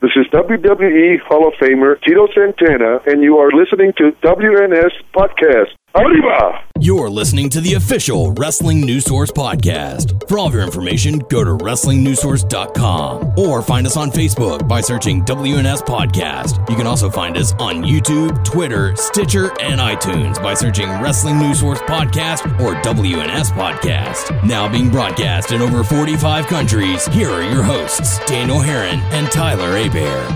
This is WWE Hall of Famer Tito Santana, and you are listening to WNS Podcast. Arriba! You're listening to the official Wrestling News Source podcast. For all of your information, go to WrestlingNewsSource.com or find us on Facebook by searching WNS Podcast. You can also find us on YouTube, Twitter, Stitcher, and iTunes by searching Wrestling News Source Podcast or WNS Podcast. Now being broadcast in over 45 countries, here are your hosts, Daniel Herron and Tyler Abear.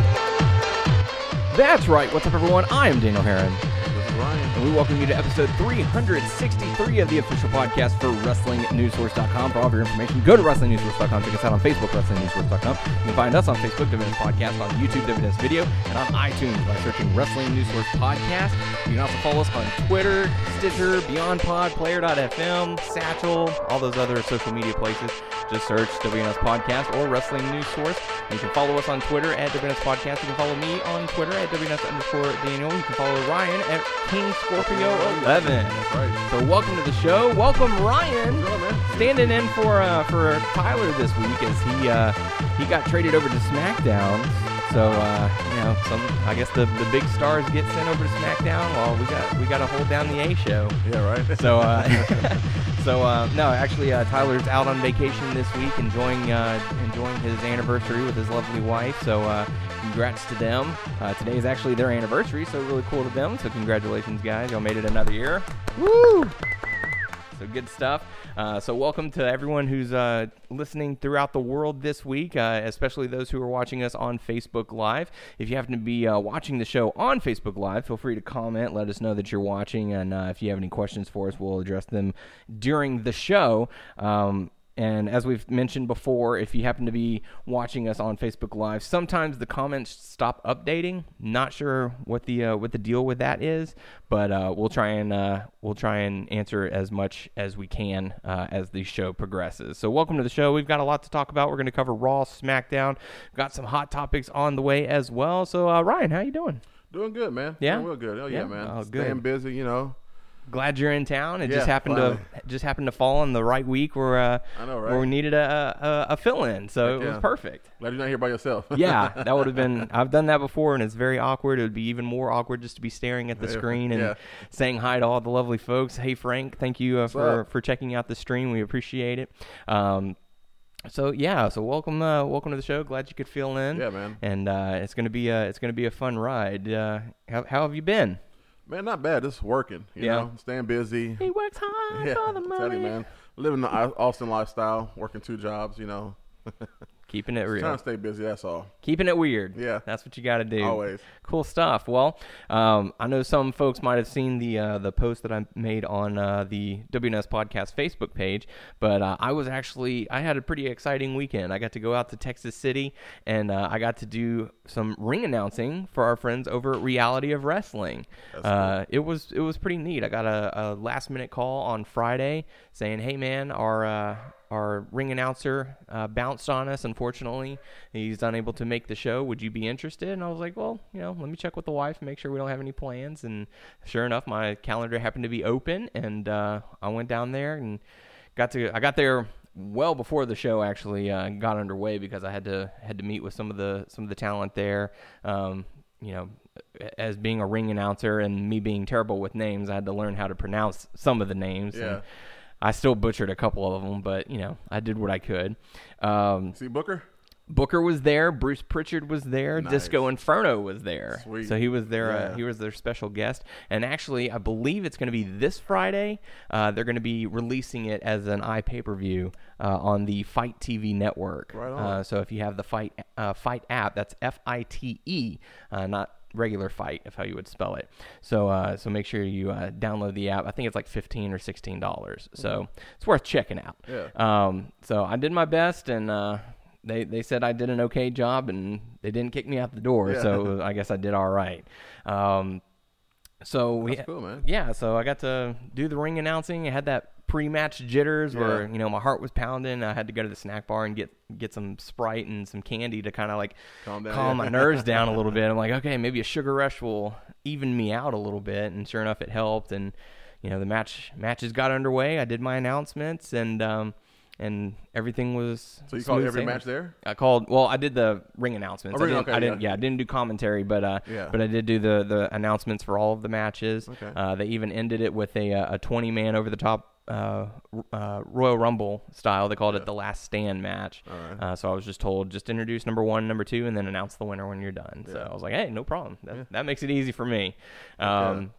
That's right. What's up, everyone? I am Daniel Herron. This is Ryan. And we welcome you to episode 363 of the official podcast for WrestlingNewsSource.com. For all of your information, go to WrestlingNewsSource.com. Check us out on Facebook, WrestlingNewsSource.com. You can find us on Facebook, WNS Podcast, on YouTube, WNS Video, and on iTunes by searching Wrestling News Source Podcast. You can also follow us on Twitter, Stitcher, BeyondPod, Player.fm, Satchel, all those other social media places. Just search WNS Podcast or Wrestling News Source. You can follow us on Twitter at WNS Podcast. You can follow me on Twitter at WNS underscore Daniel. You can follow Ryan at King Scorpio 11. Right. So welcome to the show. Welcome Ryan, standing in for uh, for Tyler this week as he uh, he got traded over to SmackDown. So uh, you know, some I guess the, the big stars get sent over to SmackDown. Well, we got we got to hold down the A show. Yeah, right. So, uh, so uh, no, actually, uh, Tyler's out on vacation this week, enjoying uh, enjoying his anniversary with his lovely wife. So, uh, congrats to them. Uh, today is actually their anniversary, so really cool to them. So, congratulations, guys! Y'all made it another year. Woo! So good stuff. Uh, so welcome to everyone who's uh, listening throughout the world this week, uh, especially those who are watching us on Facebook Live. If you happen to be uh, watching the show on Facebook Live, feel free to comment. Let us know that you're watching, and uh, if you have any questions for us, we'll address them during the show. Um, and as we've mentioned before, if you happen to be watching us on Facebook Live, sometimes the comments stop updating. Not sure what the uh, what the deal with that is, but uh, we'll try and uh, we'll try and answer as much as we can uh, as the show progresses. So, welcome to the show. We've got a lot to talk about. We're going to cover Raw, SmackDown. We've got some hot topics on the way as well. So, uh, Ryan, how you doing? Doing good, man. Yeah? Doing real good. Oh yeah, Yeah? man. Oh, good. Staying busy, you know. Glad you're in town. It Yeah, just happened finally. to just happened to fall in the right week where uh, I know, right? where we needed a a, a fill in. So Heck it was perfect. Glad you're not here by yourself. yeah, that would have been. I've done that before, and it's very awkward. It would be even more awkward just to be staring at the Yeah, screen and saying hi to all the lovely folks. Hey, Frank, thank you uh, for up? for checking out the stream. We appreciate it. Um, so yeah, so welcome, uh, welcome to the show. Glad you could fill in. Yeah, man. And uh, it's gonna be a it's gonna be a fun ride. Uh, how, how have you been? Man, not bad. Just working. You Yeah. know, staying busy. He works hard Yeah, for the I'm money. you, man. Living the Austin lifestyle, working two jobs, you know. Keeping it real. Trying to stay busy, that's all. Keeping it weird. Yeah. that's what you got to do. Always. Cool stuff. Well, um, I know some folks might have seen the uh, the post that I made on uh, the WNS Podcast Facebook page, but uh, I was actually I had a pretty exciting weekend. I got to go out to Texas City and uh, I got to do some ring announcing for our friends over at Reality of Wrestling. Uh, it was it was pretty neat. I got a, a last minute call on Friday saying, "Hey man, our uh, our ring announcer uh, bounced on us. Unfortunately, he's unable to make the show. Would you be interested?" And I was like, "Well, you know, let me check with the wife and make sure we don't have any plans." And sure enough, my calendar happened to be open, and uh, I went down there and got to. I got there well before the show actually uh, got underway because I had to had to meet with some of the some of the talent there. Um, you know, as being a ring announcer and me being terrible with names, I had to learn how to pronounce some of the names. Yeah. And I still butchered a couple of them, but you know, I did what I could. Um, See Booker? Booker was there, Bruce Pritchard was there, Nice. Disco Inferno was there. Sweet. So he was their uh, he was their special guest, and actually, I believe it's going to be this Friday. Uh, they're going to be releasing it as an i pay per view uh, on the FITE TV network. Right on. Uh, so if you have the Fight uh, Fight app, that's F I T E, uh, not regular fight if how you would spell it so uh, so make sure you uh, download the app i think it's like 15 or 16 dollars so it's worth checking out Yeah. um, so I did my best, and uh, they they said I did an okay job, and they didn't kick me out the door. Yeah. So I guess I did all right. Um, so we, cool, man. yeah. So I got to do the ring announcing. I had that pre-match jitters where you know my heart was pounding. I had to go to the snack bar and get get some Sprite and some candy to kind of like Calm down, calm yeah. my nerves down a little bit. I'm like, okay, maybe a sugar rush will even me out a little bit, and sure enough, it helped. And you know the match matches got underway. I did my announcements and. Um, and everything was. So you called every sailing. match there? I called. Well, I did the ring announcements. Oh, I didn't. okay, I didn't. yeah. Yeah. I didn't do commentary, but uh, Yeah. but I did do the the announcements for all of the matches. Okay. Uh, they even ended it with a uh, a twenty man over the top. Uh, uh, Royal Rumble style. They called it the Last Stand match. Alright. Uh, so I was just told just introduce number one, number two, and then announce the winner when you're done. So I was like, hey, no problem. That, that makes it easy for me. Um,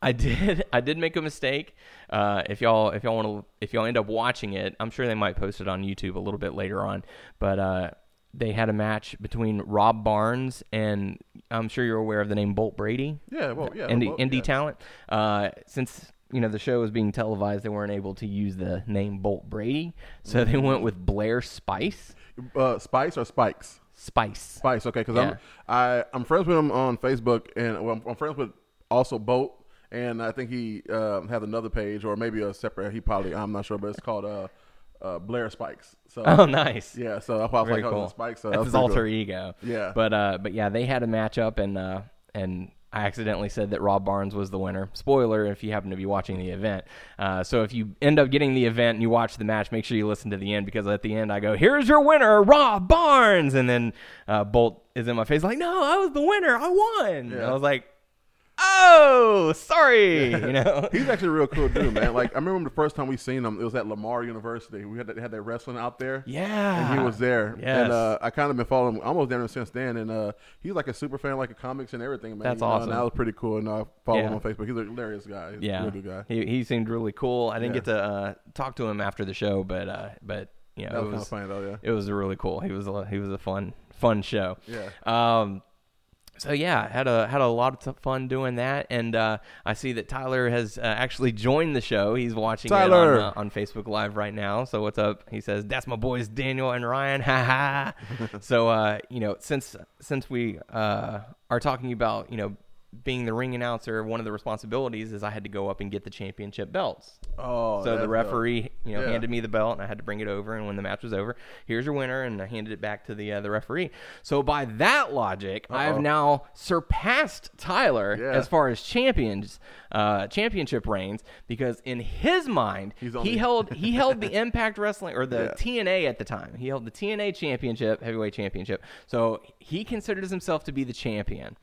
I did. I did make a mistake. Uh, if y'all, if y'all want to, if y'all end up watching it, I'm sure they might post it on YouTube a little bit later on. But uh, they had a match between Rob Barnes and I'm sure you're aware of the name Bolt Brady, Yeah, well, yeah. indie well, indie yeah. talent. Uh, since you know the show was being televised, they weren't able to use the name Bolt Brady, so they went with Blair Spice. Uh, Spice or Spikes? Spice. Spice, okay, because Yeah. I'm I I'm friends with him on Facebook, and well, I'm, I'm friends with also Bolt, and I think he um, has another page or maybe a separate. He probably I'm not sure, but it's called uh, uh Blair Spikes. So Oh, nice. yeah, so that's why I was Very like, oh, cool. the Spikes. So That's that his alter cool. ego. Yeah. But uh, but yeah, they had a matchup, and uh, and I accidentally said that Rob Barnes was the winner. Spoiler if you happen to be watching the event. Uh, so if you end up getting the event and you watch the match, make sure you listen to the end because at the end I go, "Here's your winner, Rob Barnes," and then uh, Bolt is in my face like, "No, I was the winner. I won." Yeah. I was like, "Oh, sorry," you know. He's actually a real cool dude, man. Like I remember the first time we seen him, it was at Lamar University. We had that, had that wrestling out there. Yeah. and he was there. Yes. And uh, I kind of been following him almost there since then. And uh, he's like a super fan, like of comics and everything, man. That's You know, awesome. And that was pretty cool. And I follow him on Facebook. He's a hilarious guy. He's yeah, a good guy. He, he seemed really cool. I didn't Yeah. get to uh, talk to him after the show, but uh, but you know, it was kinda was funny, though, yeah. It was really cool. He was a, he was a fun fun show. Yeah. Um. So yeah, had a had a lot of fun doing that, and uh, I see that Tyler has uh, actually joined the show. He's watching Tyler! it on, uh, on Facebook Live right now. So what's up? He says that's my boys Daniel and Ryan. Ha ha. so uh, you know, since since we uh, are talking about you know being the ring announcer, one of the responsibilities is I had to go up and get the championship belts. Oh, So the dope. referee, you know, Yeah. handed me the belt, and I had to bring it over. And when the match was over, here's your winner, and I handed it back to the uh, the referee. So by that logic, I have now surpassed Tyler Yeah. as far as champions uh, championship reigns because in his mind, He's he held he held the Impact Wrestling or the Yeah. TNA at the time. He held the TNA Championship, heavyweight championship. So he considers himself to be the champion.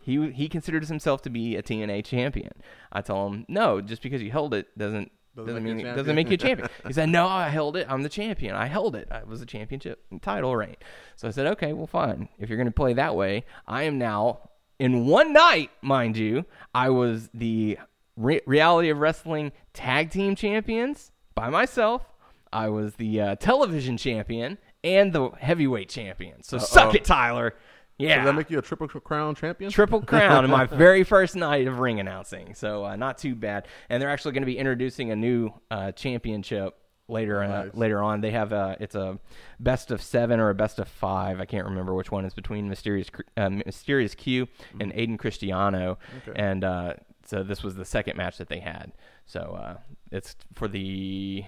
He he considers himself to be a TNA champion. I tell him, no, just because you held it doesn't Doesn't doesn't, make you a mean champion." doesn't make you a champion. he said, no, I held it. I'm the champion. I held it. It was a championship title reign. So I said, okay, well, fine. If you're going to play that way, I am now in one night, mind you. I was the re- reality of wrestling tag team champions by myself. I was the uh, television champion and the heavyweight champion. So suck it, Tyler. Yeah. Does that make you a triple crown champion? Triple Crown in my very first night of ring announcing. So uh, not too bad. And they're actually going to be introducing a new uh, championship later uh, Nice. later on. They have a it's a best of seven or a best of five. I can't remember which one is between Mysterious uh, Mysterious Q and Aiden Cristiano. Okay. And uh, so this was the second match that they had. So uh, it's for the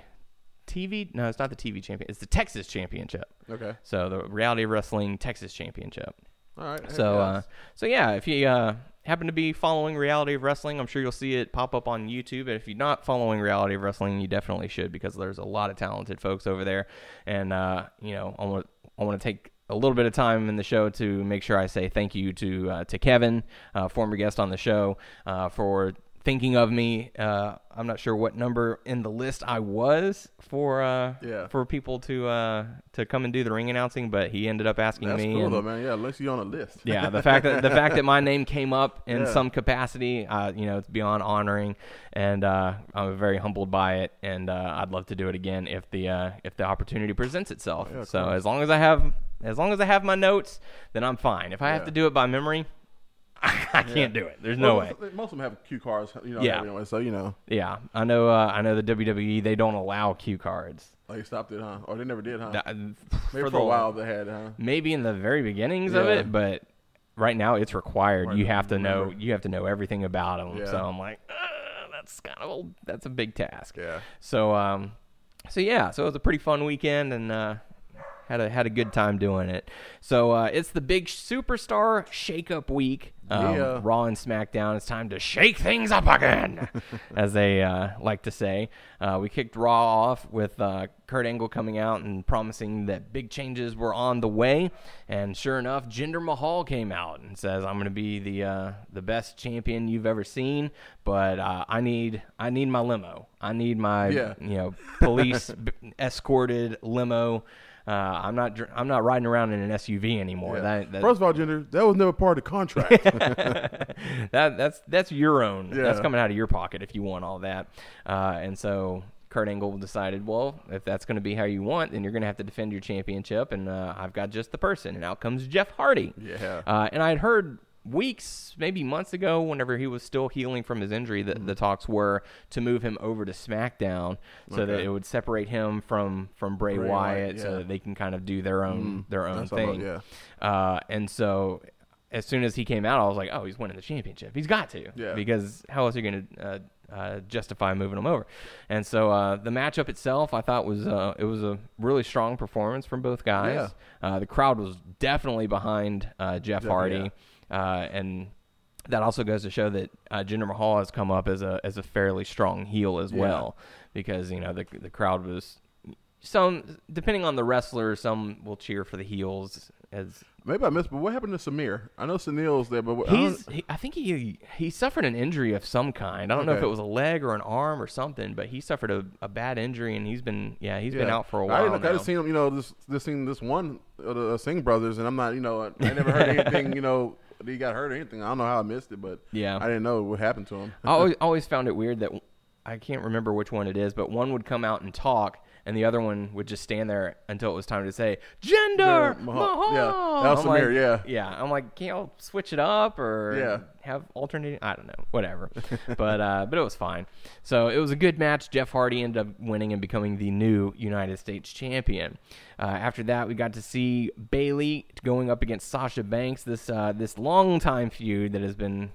TV. No, it's not the TV champion. It's the Texas Championship. Okay. So the Reality Wrestling Texas Championship. All right. So, yeah, uh, so yeah, if you uh, happen to be following Reality of Wrestling, I'm sure you'll see it pop up on YouTube. And if you're not following Reality of Wrestling, you definitely should because there's a lot of talented folks over there. And uh, you know, I want I want to take a little bit of time in the show to make sure I say thank you to uh, to Kevin, uh, former guest on the show, uh, for thinking of me. Uh, I'm not sure what number in the list I was for uh, Yeah. for people to uh, to come and do the ring announcing, but he ended up asking That's me. cool and- though, man. Yeah, at least you're on a list. yeah, the fact that the fact that my name came up in Yeah. some capacity, uh, you know, it's beyond honoring, and uh, I'm very humbled by it. And uh, I'd love to do it again if the uh, if the opportunity presents itself. Yeah, so course. as long as I have as long as I have my notes, then I'm fine. If I have to do it by memory, I can't do it. There's no way. Most of them have cue cards, you know. Yeah. Anyway, so you know, Yeah, I know. Uh, I know the WWE they don't allow cue cards. oh, they stopped it, huh? Or they never did, huh? That- Maybe for for, the- a while they had, huh? maybe in the very beginnings of it, but right now it's required. Hard you have to know. remember. You have to know everything about them. Yeah. So I'm like, uh, that's kind of a, that's a big task. Yeah. So um, so yeah, so it was a pretty fun weekend and uh, had a had a good time doing it. So uh, it's the big superstar shakeup week Um, Yeah. Raw and SmackDown, it's time to shake things up again, as they uh, like to say. Uh, we kicked Raw off with uh, Kurt Angle coming out and promising that big changes were on the way. And sure enough, Jinder Mahal came out and says, "I'm going to be the uh, the best champion you've ever seen, but uh, I need I need my limo. I need my Yeah. you know police b- escorted limo." Uh, I'm not. dr- I'm not riding around in an SUV anymore. Yeah. That, that, First of all, Jinder, that was never part of the contract. that that's that's your own. That's coming out of your pocket if you want all that. Uh, and so Kurt Angle decided, well, if that's going to be how you want, then you're going to have to defend your championship, and uh, I've got just the person. And out comes Jeff Hardy. Yeah. Uh, and I had heard weeks, maybe months ago, whenever he was still healing from his injury, that the talks were to move him over to SmackDown so that it would separate him from from Bray, Bray Wyatt, Wyatt, so that they can kind of do their own their own that's what I thing. Uh, and so as soon as he came out, I was like, oh, he's winning the championship. He's got to. Yeah. Because how else are you going to uh, uh, justify moving him over? And so uh, the matchup itself, I thought was uh, it was a really strong performance from both guys. Uh, the crowd was definitely behind uh, Jeff Hardy, uh, and that also goes to show that uh, Jinder Mahal has come up as a as a fairly strong heel as well, because you know the the crowd was some depending on the wrestler, some will cheer for the heels as Maybe I missed, but what happened to Samir? I know Sunil's there, but what, I He's. don't- He, I think he he suffered an injury of some kind. I don't know if it was a leg or an arm or something, but he suffered a, a bad injury and he's been yeah he's been out for a while didn't, I just seen him, you know, this this seen this one of the Singh brothers, and I'm not, you know, I never heard anything, you know, he got hurt or anything. I don't know how I missed it, but Yeah. I didn't know what happened to him. I always, always found it weird that I can't remember which one it is, but one would come out and talk, and the other one would just stand there until it was time to say Jinder Yeah, Mahal- yeah, that was I'm like, yeah. yeah. I'm like, can't y'all switch it up or Yeah. have alternating? I don't know, whatever. but uh, but it was fine. So it was a good match. Jeff Hardy ended up winning and becoming the new United States champion. Uh, after that, we got to see Bayley going up against Sasha Banks. This uh, this long time feud that has been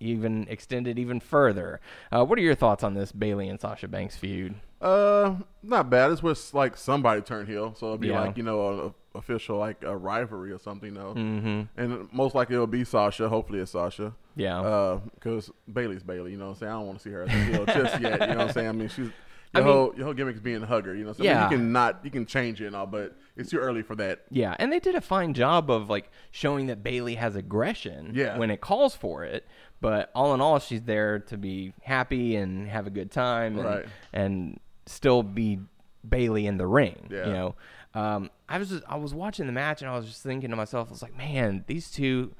even extended even further. Uh, what are your thoughts on this Bayley and Sasha Banks feud? Uh, not bad. It's was like somebody turned heel, so it'll be Yeah. like you know a, official like a rivalry or something, though. Mm-hmm. And most likely it'll be Sasha. Hopefully it's Sasha. Yeah. because Bayley's Bayley. You know what I'm saying? I don't want to see her as a heel just yet. You know what I'm saying? I mean, she's. I Your, mean- whole, your whole gimmick's being a hugger, you know. So I mean, Yeah. you can not, you can change it and all, but it's too early for that. Yeah, and they did a fine job of like showing that Bayley has aggression Yeah. when it calls for it. But all in all, she's there to be happy and have a good time and, Right. and still be Bayley in the ring. Yeah. You know, um, I was just, I was watching the match and I was just thinking to myself, I was like, man, these two,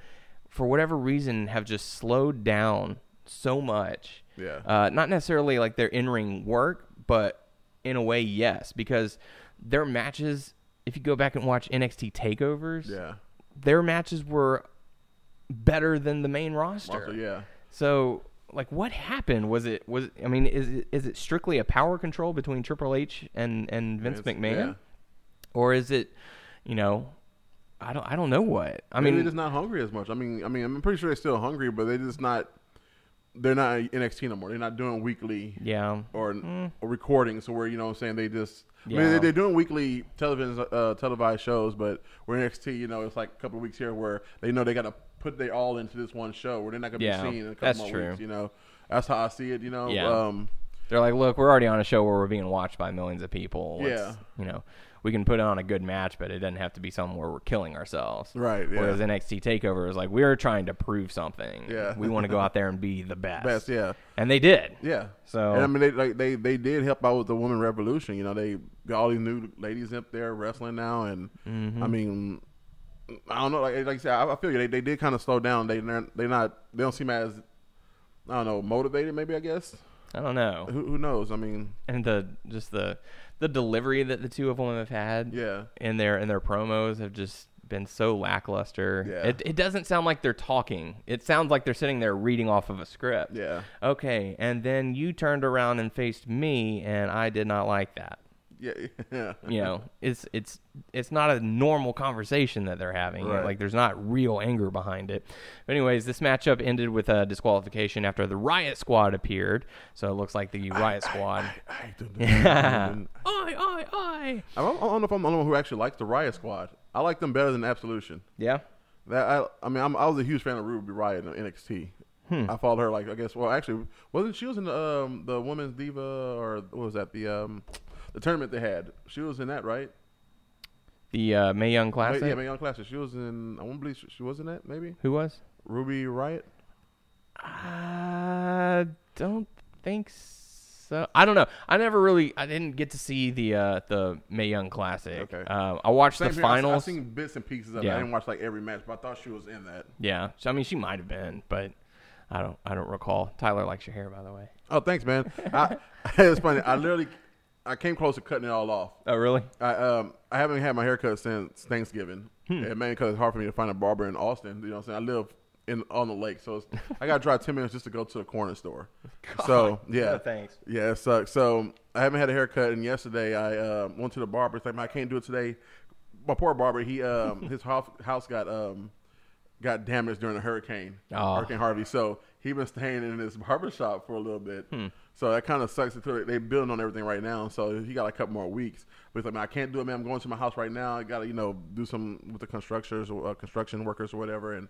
for whatever reason, have just slowed down so much. Yeah. Uh, not necessarily like their in ring work, but in a way, yes, because their matches. If you go back and watch NXT takeovers, Yeah. their matches were better than the main roster. Also, yeah. So, like, what happened? Was it was? I mean, is it, is it strictly a power control between Triple H and and Vince McMahon, yeah. or is it, you know, I don't I don't know what. I I mean, they're just not hungry as much. I mean, I mean, I'm pretty sure they're still hungry, but they're just not. They're not NXT no more. They're not doing weekly yeah, or, or recordings. So where you know what I'm saying they just. I mean, they, they're doing weekly television uh, televised shows, but where NXT, you know, it's like a couple of weeks here where they know they got to put they all into this one show where they're not going to Yeah, be seen in a couple that's more true. weeks. You know, that's how I see it. You know, Yeah. um, they're like, look, we're already on a show where we're being watched by millions of people. Let's- Yeah. you know, we can put on a good match, but it doesn't have to be something where we're killing ourselves. Right, yeah. Whereas NXT Takeover is like we're trying to prove something. Yeah. we want to go out there and be the best. best, yeah. and they did. Yeah. So- and I mean, they like they they did help out with the woman revolution. You know, they got all these new ladies up there wrestling now, and Mm-hmm. I mean, I don't know. Like, like I said, I, I feel you. They they did kind of slow down. They they're, they're not. They don't seem as I don't know motivated. Maybe I guess. I don't know. Who, who knows? I mean, and the just the the delivery that the two of them have had Yeah. in their in their promos have just been so lackluster. Yeah. It it doesn't sound like they're talking. It sounds like they're sitting there reading off of a script. Yeah. Okay, and then you turned around and faced me and I did not like that. Yeah, yeah. You know, it's it's it's not a normal conversation that they're having. Right. Like there's not real anger behind it. But anyways, this matchup ended with a disqualification after the Riott Squad appeared. So it looks like the Riott Squad. I hate. Yeah. I I I I. don't, I don't know if I'm the only one who actually likes the Riott Squad. I like them better than Absolution. Yeah. That I, I mean, I'm, I was a huge fan of Ruby Riott in NXT. Hmm. I followed her like I guess. Well, actually, wasn't she was in the um, the women's diva or what was that the um, the tournament they had? She was in that, right? The uh, Mae Young Classic. Wait, yeah, Mae Young Classic. She was in. I want to believe she, she was in that. Maybe Who was? Ruby Riott. I don't think so. I don't know. I never really. I didn't get to see the uh, the Mae Young Classic. Okay. Uh, I watched Same the here. I- finals. I've seen bits and pieces of it. Yeah. I didn't watch like every match, but I thought she was in that. yeah. So I mean, she might have been, but I don't. I don't recall. Tyler likes your hair, by the way. Oh, thanks, man. I, it's funny. I literally, I came close to cutting it all off. Oh, really? I um I haven't had my haircut since Thanksgiving, Hmm. and mainly because it's hard for me to find a barber in Austin. You know, what I'm saying I live in on the lake, so it's, I got to drive ten minutes just to go to a corner store. so yeah, No, thanks. Yeah, it sucks. So I haven't had a haircut, and yesterday I uh, went to the barber. It's like "Man, I can't do it today. My poor barber, he um his house house got um got damaged during a hurricane, Oh. Hurricane Harvey. So he been staying in his barber shop for a little bit. Hmm. So that kind of sucks. Until they they building on everything right now, so he got a couple more weeks. But he's like, man, I can't do it, man. I'm going to my house right now. I got to you know do some with the constructors or uh, construction workers or whatever, and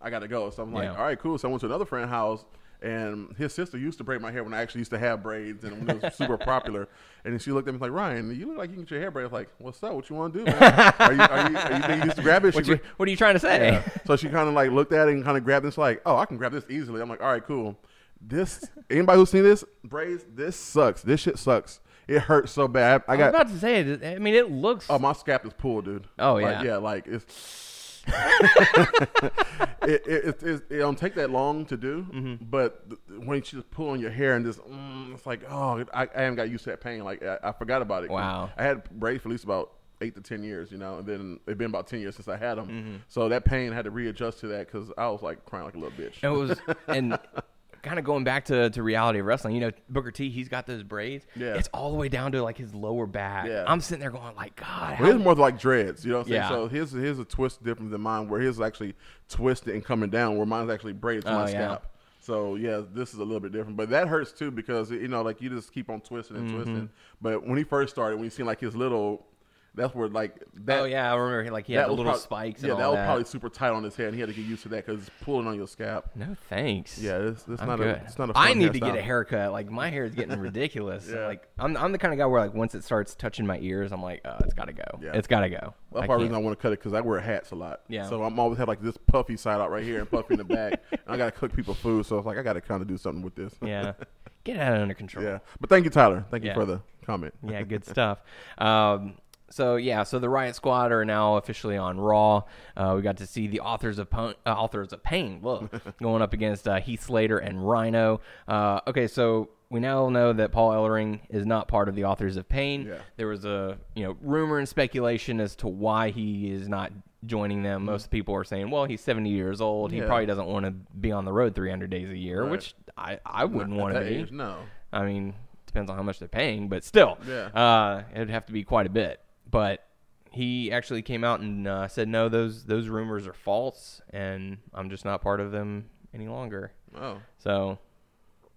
I got to go. So I'm like, Yeah. all right, cool. So I went to another friend's house. And his sister used to braid my hair when I actually used to have braids and when it was super popular. And she looked at me like, Ryan, you look like you can get your hair braided. I was like, what's up? What you want to do, man? are you, are you, are you think you used to grab it? What you, gra- What are you trying to say? yeah. So she kind of like looked at it and kind of grabbed this like, oh, I can grab this easily. I'm like, all right, cool. This anybody who's seen this braids, this sucks. This shit sucks. It hurts so bad. I I was got about to say. I mean, it looks. oh my scalp is pulled, dude. Oh, Like, yeah. yeah, like it's. it, it, it, it, don't take that long to do, Mm-hmm. but when you just pull on your hair and just, mm, it's like, oh, I, I haven't got used to that pain. Like I, I forgot about it. Wow. I had braids for at least about eight to ten years, you know, and then it's been about ten years since I had them. Mm-hmm. So that pain had to readjust to that because I was like crying like a little bitch. It was and kind of going back to, to reality of wrestling. You know, Booker T, he's got those braids. Yeah. It's all the way down to like his lower back. Yeah. I'm sitting there going like, God. Well, his more like dreads, you know what I'm saying? Yeah. So his his a twist different than mine, where his is actually twisted and coming down, where mine's actually braided to Oh, my yeah. scalp. So yeah, this is a little bit different, but that hurts too because you know, like you just keep on twisting and Mm-hmm. twisting. But when he first started, when you seen like his little, that's where like that. oh yeah, I remember like he had the little prob- spikes. Yeah, that was probably super tight on his head, and he had to get used to that because it's pulling on your scalp. No thanks. Yeah, it's, it's I'm not good. a it's not a. I fun need to get a haircut. Like my hair is getting ridiculous. Yeah. Like I'm, I'm the kind of guy where like once it starts touching my ears, I'm like, oh, it's got to go. Yeah. It's got to go. That's I part of the reason I want to cut it because I wear hats a lot. Yeah. So I'm always have like this puffy side out right here and puffy in the back. and I gotta cook people food, so it's like I gotta kind of do something with this. yeah, get it under control. yeah. But thank you, Tyler. Thank Yeah. you for the comment. yeah, good stuff. Um, so yeah, so the Riott Squad are now officially on Raw. Uh, we got to see the authors of uh, authors of Pain, look, going up against uh, Heath Slater and Rhino. Uh, okay, so we now know that Paul Ellering is not part of the authors of Pain. Yeah. There was a you know rumor and speculation as to why he is not joining them. Most people are saying, well, he's 70 years old. He Yeah. probably doesn't want to be on the road 300 days a year, Right. which I, I wouldn't want to be. age, no. I mean, depends on how much they're paying, but still, Yeah. uh, it'd have to be quite a bit. But he actually came out and uh, said, "No, those those rumors are false, and I'm just not part of them any longer." Oh. So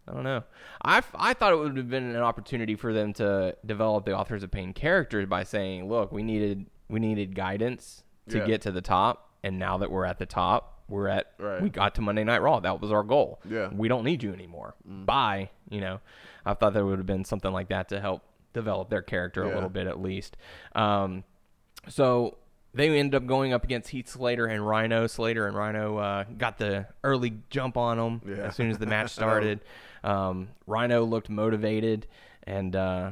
I don't know. I, I thought it would have been an opportunity for them to develop the authors of pain characters by saying, "Look, we needed we needed guidance to Yeah. get to the top, and now that we're at the top, we're at Right. we got to Monday Night Raw. That was our goal. Yeah. we don't need you anymore. Bye. You know, I thought there would have been something like that to help develop their character a little bit at least. Um, so they ended up going up against Heath Slater and Rhino. Slater and Rhino uh, got the early jump on them Yeah. as soon as the match started. um, Rhino looked motivated, and uh,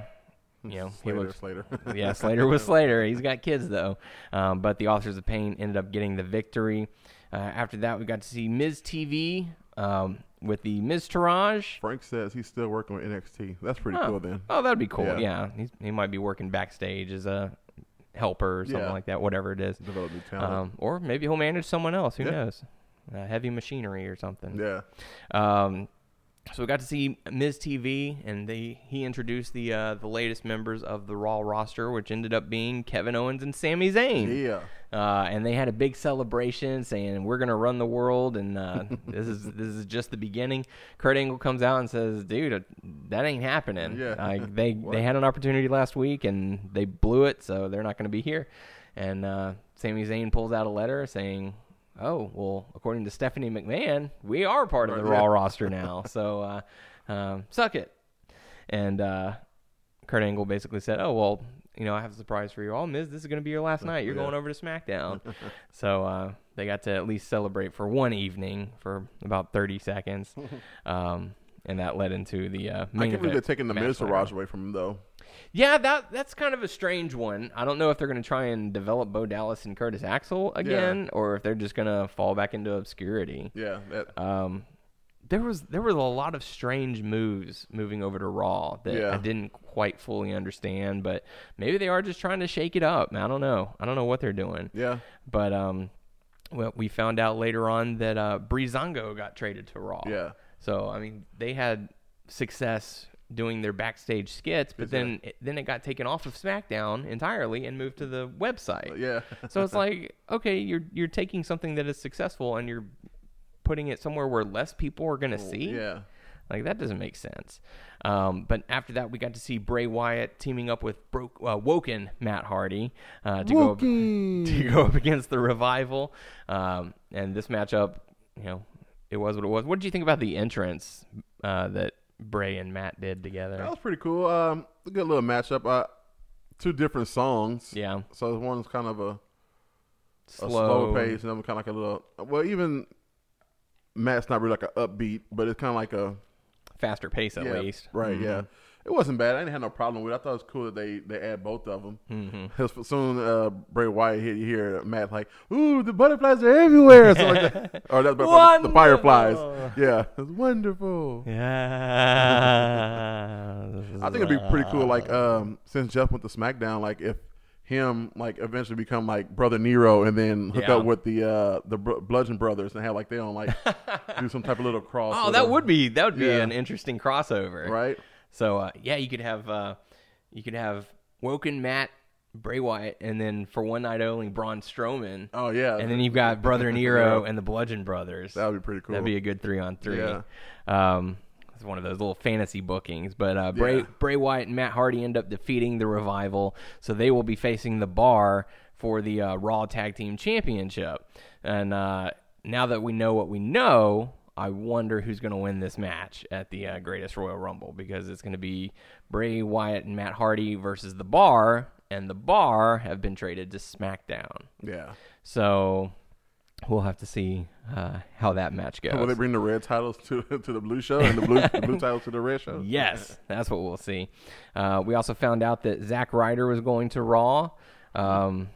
you know he Slater, looked Slater. yeah, Slater was Slater. He's got kids though. Um, but the Authors of Pain ended up getting the victory. Uh, after that, we got to see Miz TV um, with the Miztourage. Frank says he's still working with NXT. That's pretty Oh. cool then. Oh, that'd be cool. Yeah. Yeah, He's, he might be working backstage as a helper or something Yeah. like that. Whatever it is. Talent. Um, or maybe he'll manage someone else. Who Yeah. knows? Uh, heavy machinery or something. yeah. Um, so we got to see Miz TV, and they he introduced the uh, the latest members of the Raw roster, which ended up being Kevin Owens and Sami Zayn. Yeah. Uh, and they had a big celebration, saying we're gonna run the world, and uh, this is this is just the beginning. Kurt Angle comes out and says, "Dude, uh, that ain't happening. Yeah. Like, they What? they had an opportunity last week, and they blew it, so they're not gonna be here." And uh, Sami Zayn pulls out a letter saying, oh, well, according to Stephanie McMahon, we are part of the Raw roster now. So uh, um, suck it. And uh, Kurt Angle basically said, oh, well, you know, I have a surprise for you all. Miz, this is going to be your last night. You're Yeah. going over to SmackDown. so uh, they got to at least celebrate for one evening for about 30 seconds. Um, and that led into the uh, I can't believe they're taking the Miz. Raj away from him though. Yeah, that that's kind of a strange one. I don't know if they're going to try and develop Bo Dallas and Curtis Axel again, or if they're just going to fall back into obscurity. Yeah, that, Um, there was there was a lot of strange moves moving over to Raw that Yeah. I didn't quite fully understand, but maybe they are just trying to shake it up. I don't know. I don't know what they're doing. yeah. But um, well, we found out later on that uh, Breezango got traded to Raw. Yeah. So I mean, they had success doing their backstage skits, but then it, then it got taken off of SmackDown entirely and moved to the website. Yeah. So it's like, okay, you're you're taking something that is successful and you're putting it somewhere where less people are going to see. Yeah. Like that doesn't make sense. Um, but after that, we got to see Bray Wyatt teaming up with Broke, uh, Woken Matt Hardy uh, to go up, to go up against the Revival. Um, and this matchup, you know, it was what it was. What did you think about the entrance uh, that Bray and Matt did together? That was pretty cool. Um, a good little matchup. Uh, two different songs. Yeah, So one's kind of a, a slow, slow pace, and then kind of like a little. Well, even Matt's not really like an upbeat, but it's kind of like a faster pace at yeah, least. Right. Yeah. It wasn't bad. I didn't have no problem with it. I thought it was cool that they, they add both of them. Mm-hmm. soon uh, Bray Wyatt hit, you hear Matt like, "Ooh, the butterflies are everywhere," so like that. or that's the fireflies. Yeah, it's wonderful. Yeah, I think it'd be pretty cool. Like, um, since Jeff went to SmackDown, like if him like eventually become like brother Nero and then hook Yeah. up with the uh the Br- Bludgeon Brothers and have like they own like do some type of little cross. Oh, that them, would be that would be Yeah. an interesting crossover, right. So uh, yeah, you could have uh, you could have Woken Matt, Bray Wyatt, and then for one night only Braun Strowman, Oh yeah, and then you've got Brother Nero Yeah. and the Bludgeon Brothers. that would be pretty cool. That'd be a good three on three. Um, it's one of those little fantasy bookings. But uh, Bray Yeah. Bray Wyatt and Matt Hardy end up defeating the Revival, so they will be facing the Bar for the uh, Raw Tag Team Championship. And uh, now that we know what we know. I wonder who's going to win this match at the uh, Greatest Royal Rumble because it's going to be Bray Wyatt and Matt Hardy versus the Bar, and the Bar have been traded to SmackDown. yeah. So we'll have to see uh, how that match goes. Will they bring the red titles to to the blue show and the blue the blue titles to the red show? Yes, that's what we'll see. Uh, we also found out that Zack Ryder was going to Raw. Um,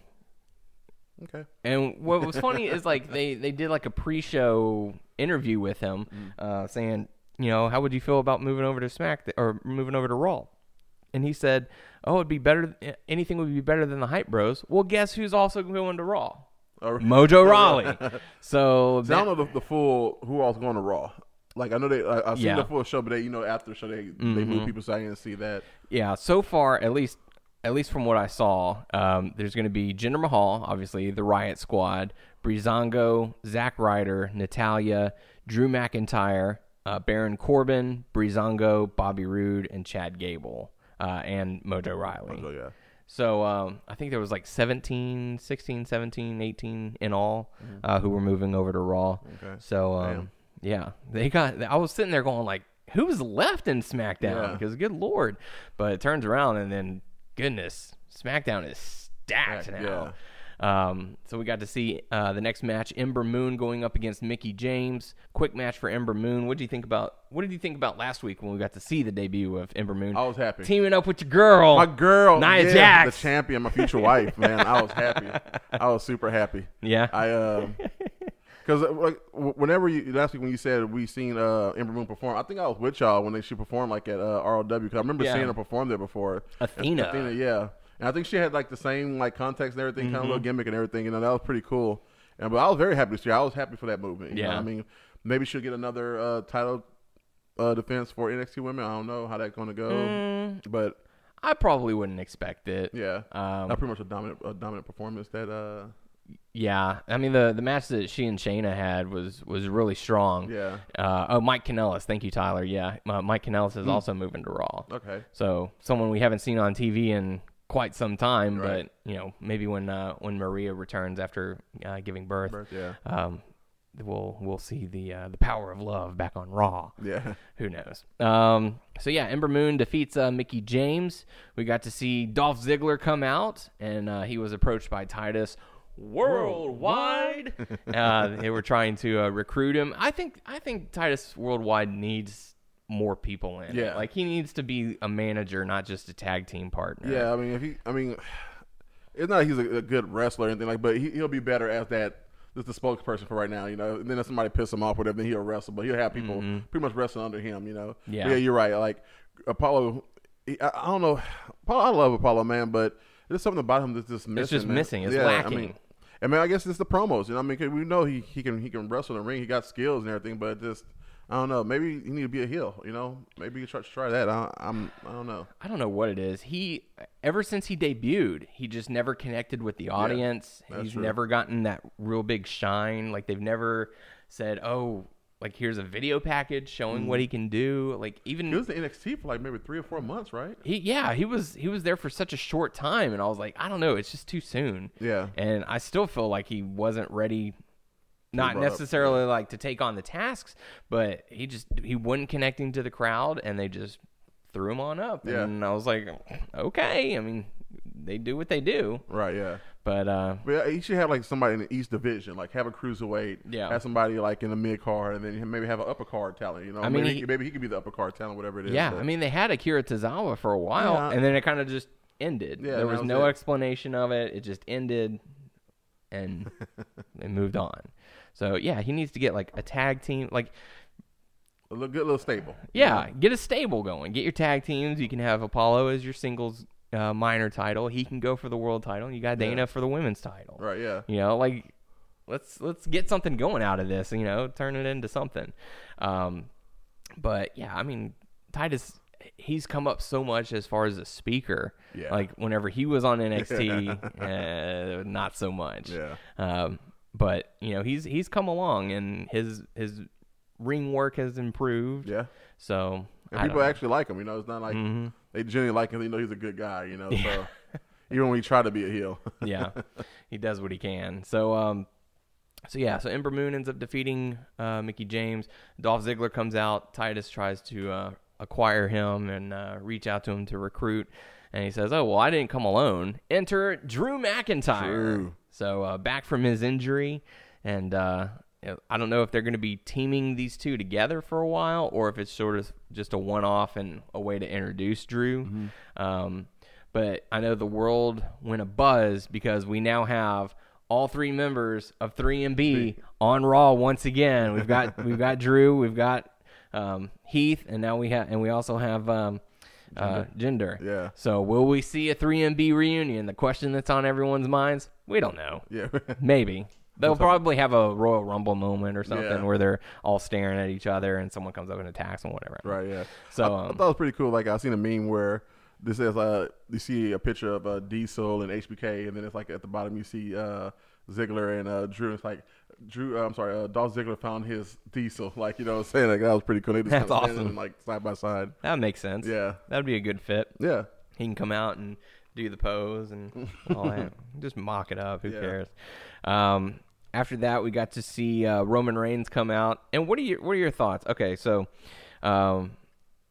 Okay. and what was funny is like they, they did like a pre-show interview with him, uh, saying, you know, how would you feel about moving over to Smack or moving over to Raw? And he said, "Oh, it'd be better. Anything would be better than the Hype Bros." Well, guess who's also going to Raw? Mojo Rawley. So See, I don't know the, the full who all's going to Raw. Like I know they, I, I've seen Yeah. the full show, but they, you know, after the show they they move people, so I didn't see that. Yeah, so far, at least at least from what I saw, um, there's going to be Jinder Mahal, obviously the Riott Squad, Breezango, Zack Ryder, Natalya, Drew McIntyre, uh, Baron Corbin, Breezango, Bobby Roode, and Chad Gable, uh, and Mojo Rawley. So yeah, So um, I think there was like 17, 16, 17, 18 in all uh, who were moving over to Raw. Okay. So um, yeah, they got. I was sitting there going like, who's left in SmackDown? Yeah. Because good lord, but it turns around and then goodness, SmackDown is stacked Yeah, now. Um, so we got to see uh, the next match, Ember Moon going up against Mickie James. Quick match for Ember Moon. What do you think about? What did you think about last week when we got to see the debut of Ember Moon? I was happy. Teaming up with your girl, My girl, Nia yeah, Jax. the champion, my future wife. Man, I was happy. I was super happy. Yeah. I uh, because like whenever you last week when you said we seen uh Ember Moon perform, I think I was with y'all when they she performed like at uh, ROW. Cause I remember Yeah. seeing her perform there before. Athena. Athena, yeah. And I think she had like the same like context and everything, kind of Mm-hmm. little gimmick and everything. You know, that was pretty cool. And but I was very happy to see. her. I was happy for that movement. You know Yeah. I mean, maybe she'll get another uh, title uh, defense for NXT women. I don't know how that's going to go, but I probably wouldn't expect it. yeah, Um, not pretty much a dominant a dominant performance that uh Yeah, I mean the the match that she and Shayna had was was really strong. Yeah. Uh, oh, Mike Kanellis. Thank you, Tyler. Yeah, uh, Mike Kanellis is also moving to Raw. okay So someone we haven't seen on TV in quite some time. Right. But you know, maybe when uh, when Maria returns after uh, giving birth, Birth, yeah. um, we'll we'll see the uh, the power of love back on Raw. Yeah. Who knows? Um, so yeah, Ember Moon defeats uh, Mickie James. We got to see Dolph Ziggler come out, and uh, he was approached by Titus Worldwide. uh, they were trying to uh, recruit him. I think I think Titus Worldwide needs more people in. Yeah. like he needs to be a manager, not just a tag team partner. Yeah, I mean, if he, I mean, it's not like he's a, a good wrestler or anything like, but he, he'll be better as that. Just the spokesperson for right now, you know. And then if somebody piss him off, whatever, then he'll wrestle. But he'll have people pretty much wrestling under him, you know. Mm-hmm. Yeah. But yeah, you're right. Like Apollo, he, I, I don't know. Apollo, I love Apollo, man, but there's something about him that's just missing. just man. missing. It's yeah, lacking. I mean, I mean, I guess it's the promos. You know, I mean, 'cause we know he, he can he can wrestle in the ring. He got skills and everything, but just I don't know. Maybe he need to be a heel. You know, maybe you try to try that. I, I'm I don't know. I don't know what it is. He ever since he debuted, he just never connected with the audience. that's He's true. never gotten that real big shine. Like they've never said, "Oh, like here's a video package showing what he mm. can do." Like even He was in NXT for like maybe three or four months, right? he, yeah, he was he was there for such a short time, and I was like, I don't know, it's just too soon. Yeah. and I still feel like he wasn't ready. Not brought up, necessarily like to take on the tasks, but he just he wasn't connecting to the crowd, and they just threw him on up. Yeah. And I was like, okay, I mean, they do what they do, Right, yeah. but uh, But he should have like somebody in the East Division, like have a cruiserweight, Yeah. have somebody like in the mid card, and then maybe have an upper card talent. You know, I mean, maybe he- he, maybe he could be the upper card talent, whatever it is. yeah, but- I mean, they had Akira Tozawa for a while, Yeah. and then it kind of just ended. Yeah, there was was no it. explanation of it. It just ended, and they moved on. So yeah, he needs to get like a tag team, like a little good little stable. Yeah, get a stable going. Get your tag teams. You can have Apollo as your singles uh, minor title. He can go for the world title. You got Dana for the women's title. Right, yeah. You know, like let's let's get something going out of this. You know, turn it into something. Um, but yeah, I mean, Titus. He's come up so much as far as a speaker. Yeah. Like whenever he was on NXT, uh, not so much. Yeah. Um, but you know he's he's come along and his his ring work has improved. Yeah. So And people actually like him. You know, it's not like Mhm. they genuinely like him. They know he's a good guy. You know, so even when he tried to be a heel. yeah, he does what he can. So, um, so yeah, so Ember Moon ends up defeating uh, Mickie James. Dolph Ziggler comes out. Titus tries to uh, acquire him and uh, reach out to him to recruit. And he says, "Oh well, I didn't come alone. Enter Drew McIntyre." Drew. So uh, back from his injury, and uh, I don't know if they're going to be teaming these two together for a while, or if it's sort of just a one-off and a way to introduce Drew. Um, but I know the world went a buzz because we now have all three members of 3MB on Raw once again. We've got we've got Drew, we've got um, Heath, and now we have and we also have um, uh, Jinder. Yeah. So will we see a 3MB reunion? The question that's on everyone's minds. We don't know. yeah. Maybe. They'll probably have a Royal Rumble moment or something Yeah. where they're all staring at each other and someone comes up and attacks them, whatever. Right, yeah. So, I, I um, thought it was pretty cool. Like I seen a meme where this says uh you see a picture of uh, Diesel and HBK, and then it's like at the bottom you see uh Ziggler and uh Drew. It's like Drew. Uh, I'm sorry, uh, Dolph Ziggler found his Diesel. Like you know, what I'm saying like that was pretty cool. They just That's awesome. like side by side. That makes sense. Yeah, That'd be a good fit. yeah. He can come out and do the pose and all that. Just mock it up. Who Yeah. cares? Um, after that, we got to see uh, Roman Reigns come out. And what are your what are your thoughts? Okay, so um,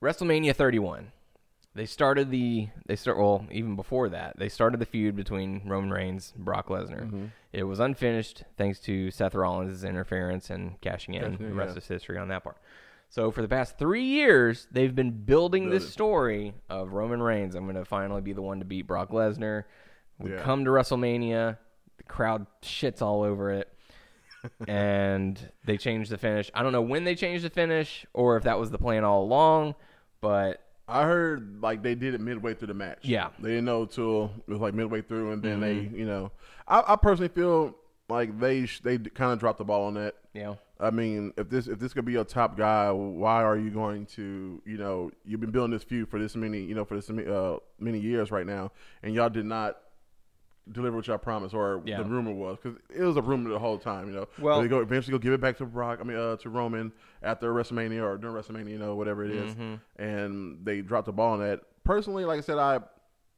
WrestleMania 31. They started the they start well even before that they started the feud between Roman Reigns and Brock Lesnar. Mm-hmm. It was unfinished thanks to Seth Rollins' interference and cashing in. The rest yeah. is history on that part. So for the past three years, they've been building this story of Roman Reigns. I'm going to finally be the one to beat Brock Lesnar. We Yeah. come to WrestleMania, the crowd shits all over it, and they changed the finish. I don't know when they changed the finish or if that was the plan all along, but I heard like they did it midway through the match. Yeah. they didn't know till it was like midway through, and then Mm-hmm. they, you know, I, I personally feel like they sh- they kind of dropped the ball on that. Yeah, I mean, if this if this could be your top guy, why are you going to you know you've been building this feud for this many you know for this uh, many years right now, and y'all did not deliver what y'all promised or Yeah. the rumor was because it was a rumor the whole time. You know, Well- they go eventually go give it back to Brock. I mean, uh, to Roman after WrestleMania or during WrestleMania, you know, whatever it is, Mm-hmm. and they dropped the ball on that. Personally, like I said, I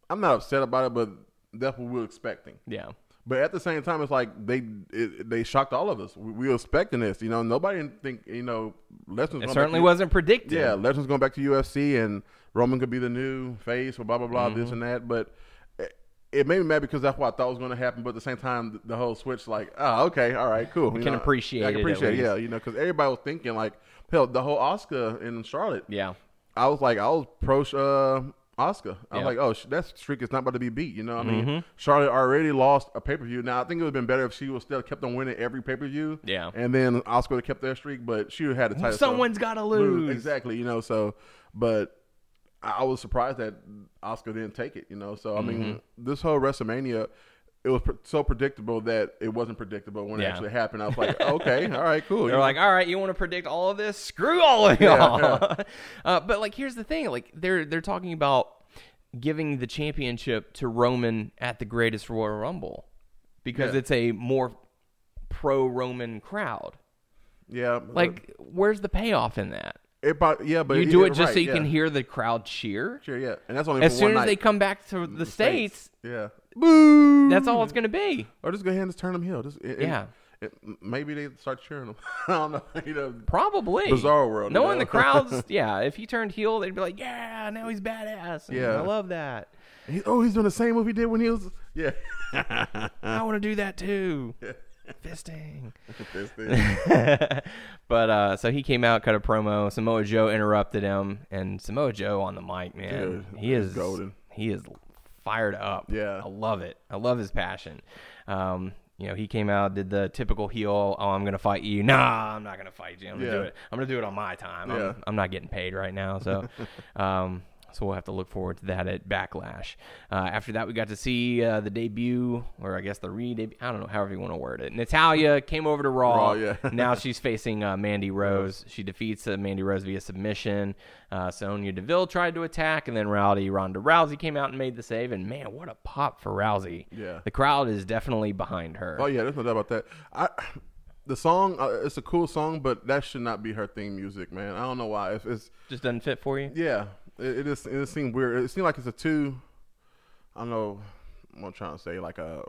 I'm not upset about it, but that's what we were expecting. Yeah. But at the same time, it's like they it, they shocked all of us. We, we were expecting this. You know, nobody didn't think you know Lesnar's It certainly to, wasn't predicted. Yeah, Lesnar's going back to UFC, and Roman could be the new face or blah blah blah Mm-hmm. this and that. But it, made me mad because that's what I thought was going to happen. But at the same time, the, whole switch, like, oh, okay, all right, cool. You can know, appreciate I it can appreciate, it, yeah, you know, because everybody was thinking like, hell, the whole Asuka in Charlotte. Yeah. I was like, I was pro uh, Asuka. I was Yeah. like, oh, that streak is not about to be beat. You know, what I mean, Mm-hmm. Charlotte already lost a pay per view. Now, I think it would have been better if she was still kept on winning every pay per view. Yeah. and then Asuka would have kept their streak, but she would have had the title. so- Someone's got to lose. exactly. You know, so but I was surprised that Asuka didn't take it. You know, so I mean, Mm-hmm. this whole WrestleMania. It was pr- so predictable that it wasn't predictable when it actually happened. I was like, okay, all right, cool. They're like, all right, you want to predict all of this? Screw all of y'all. uh, but like, here's the thing: like, they're they're talking about giving the championship to Roman at the Greatest Royal Rumble because Yeah. it's a more pro Roman crowd. yeah, Like, where's the payoff in that? It, yeah, but You do it just right, so you yeah. can hear the crowd cheer. Sure, yeah, and that's only As for soon as night. they come back to the, states, yeah, boo. that's all it's going to be. Or just go ahead and just turn them heel. Just it, Yeah. it, maybe they start cheering them. I don't know. You know, Probably Bizarre world, you Knowing know? the crowds, yeah. If he turned heel, they'd be like, "Yeah, now he's badass." And Yeah. I love that. he, oh, he's doing the same move he did when he was yeah. I want to do that too. Fisting. This thing. but uh, so he came out, cut a promo. Samoa Joe interrupted him, and Samoa Joe on the mic, man, Dude, he is golden. He is fired up. Yeah. I love it. I love his passion. Um, you know, he came out, did the typical heel. Oh, I'm gonna fight you. Nah, I'm not gonna fight you. I'm gonna do it. I'm gonna do it on my time. Yeah. I'm, I'm not getting paid right now, so. um, so we'll have to look forward to that at Backlash. Uh, after that, we got to see uh, the debut, or I guess the re-debut. I don't know, however you want to word it. Natalya came over to Raw. Raw, yeah. now she's facing uh, Mandy Rose. She defeats uh, Mandy Rose via submission. Uh, Sonya Deville tried to attack, and then Rowdy Ronda Rousey came out and made the save. And man, what a pop for Rousey! Yeah. the crowd is definitely behind her. Oh yeah, there's no doubt about that. I the song uh, it's a cool song, but that should not be her theme music, man. I don't know why. It's, it's Just doesn't fit for you. yeah, it, it is. It just seemed weird. It seemed like it's a two. I don't know. What I'm trying to say like a.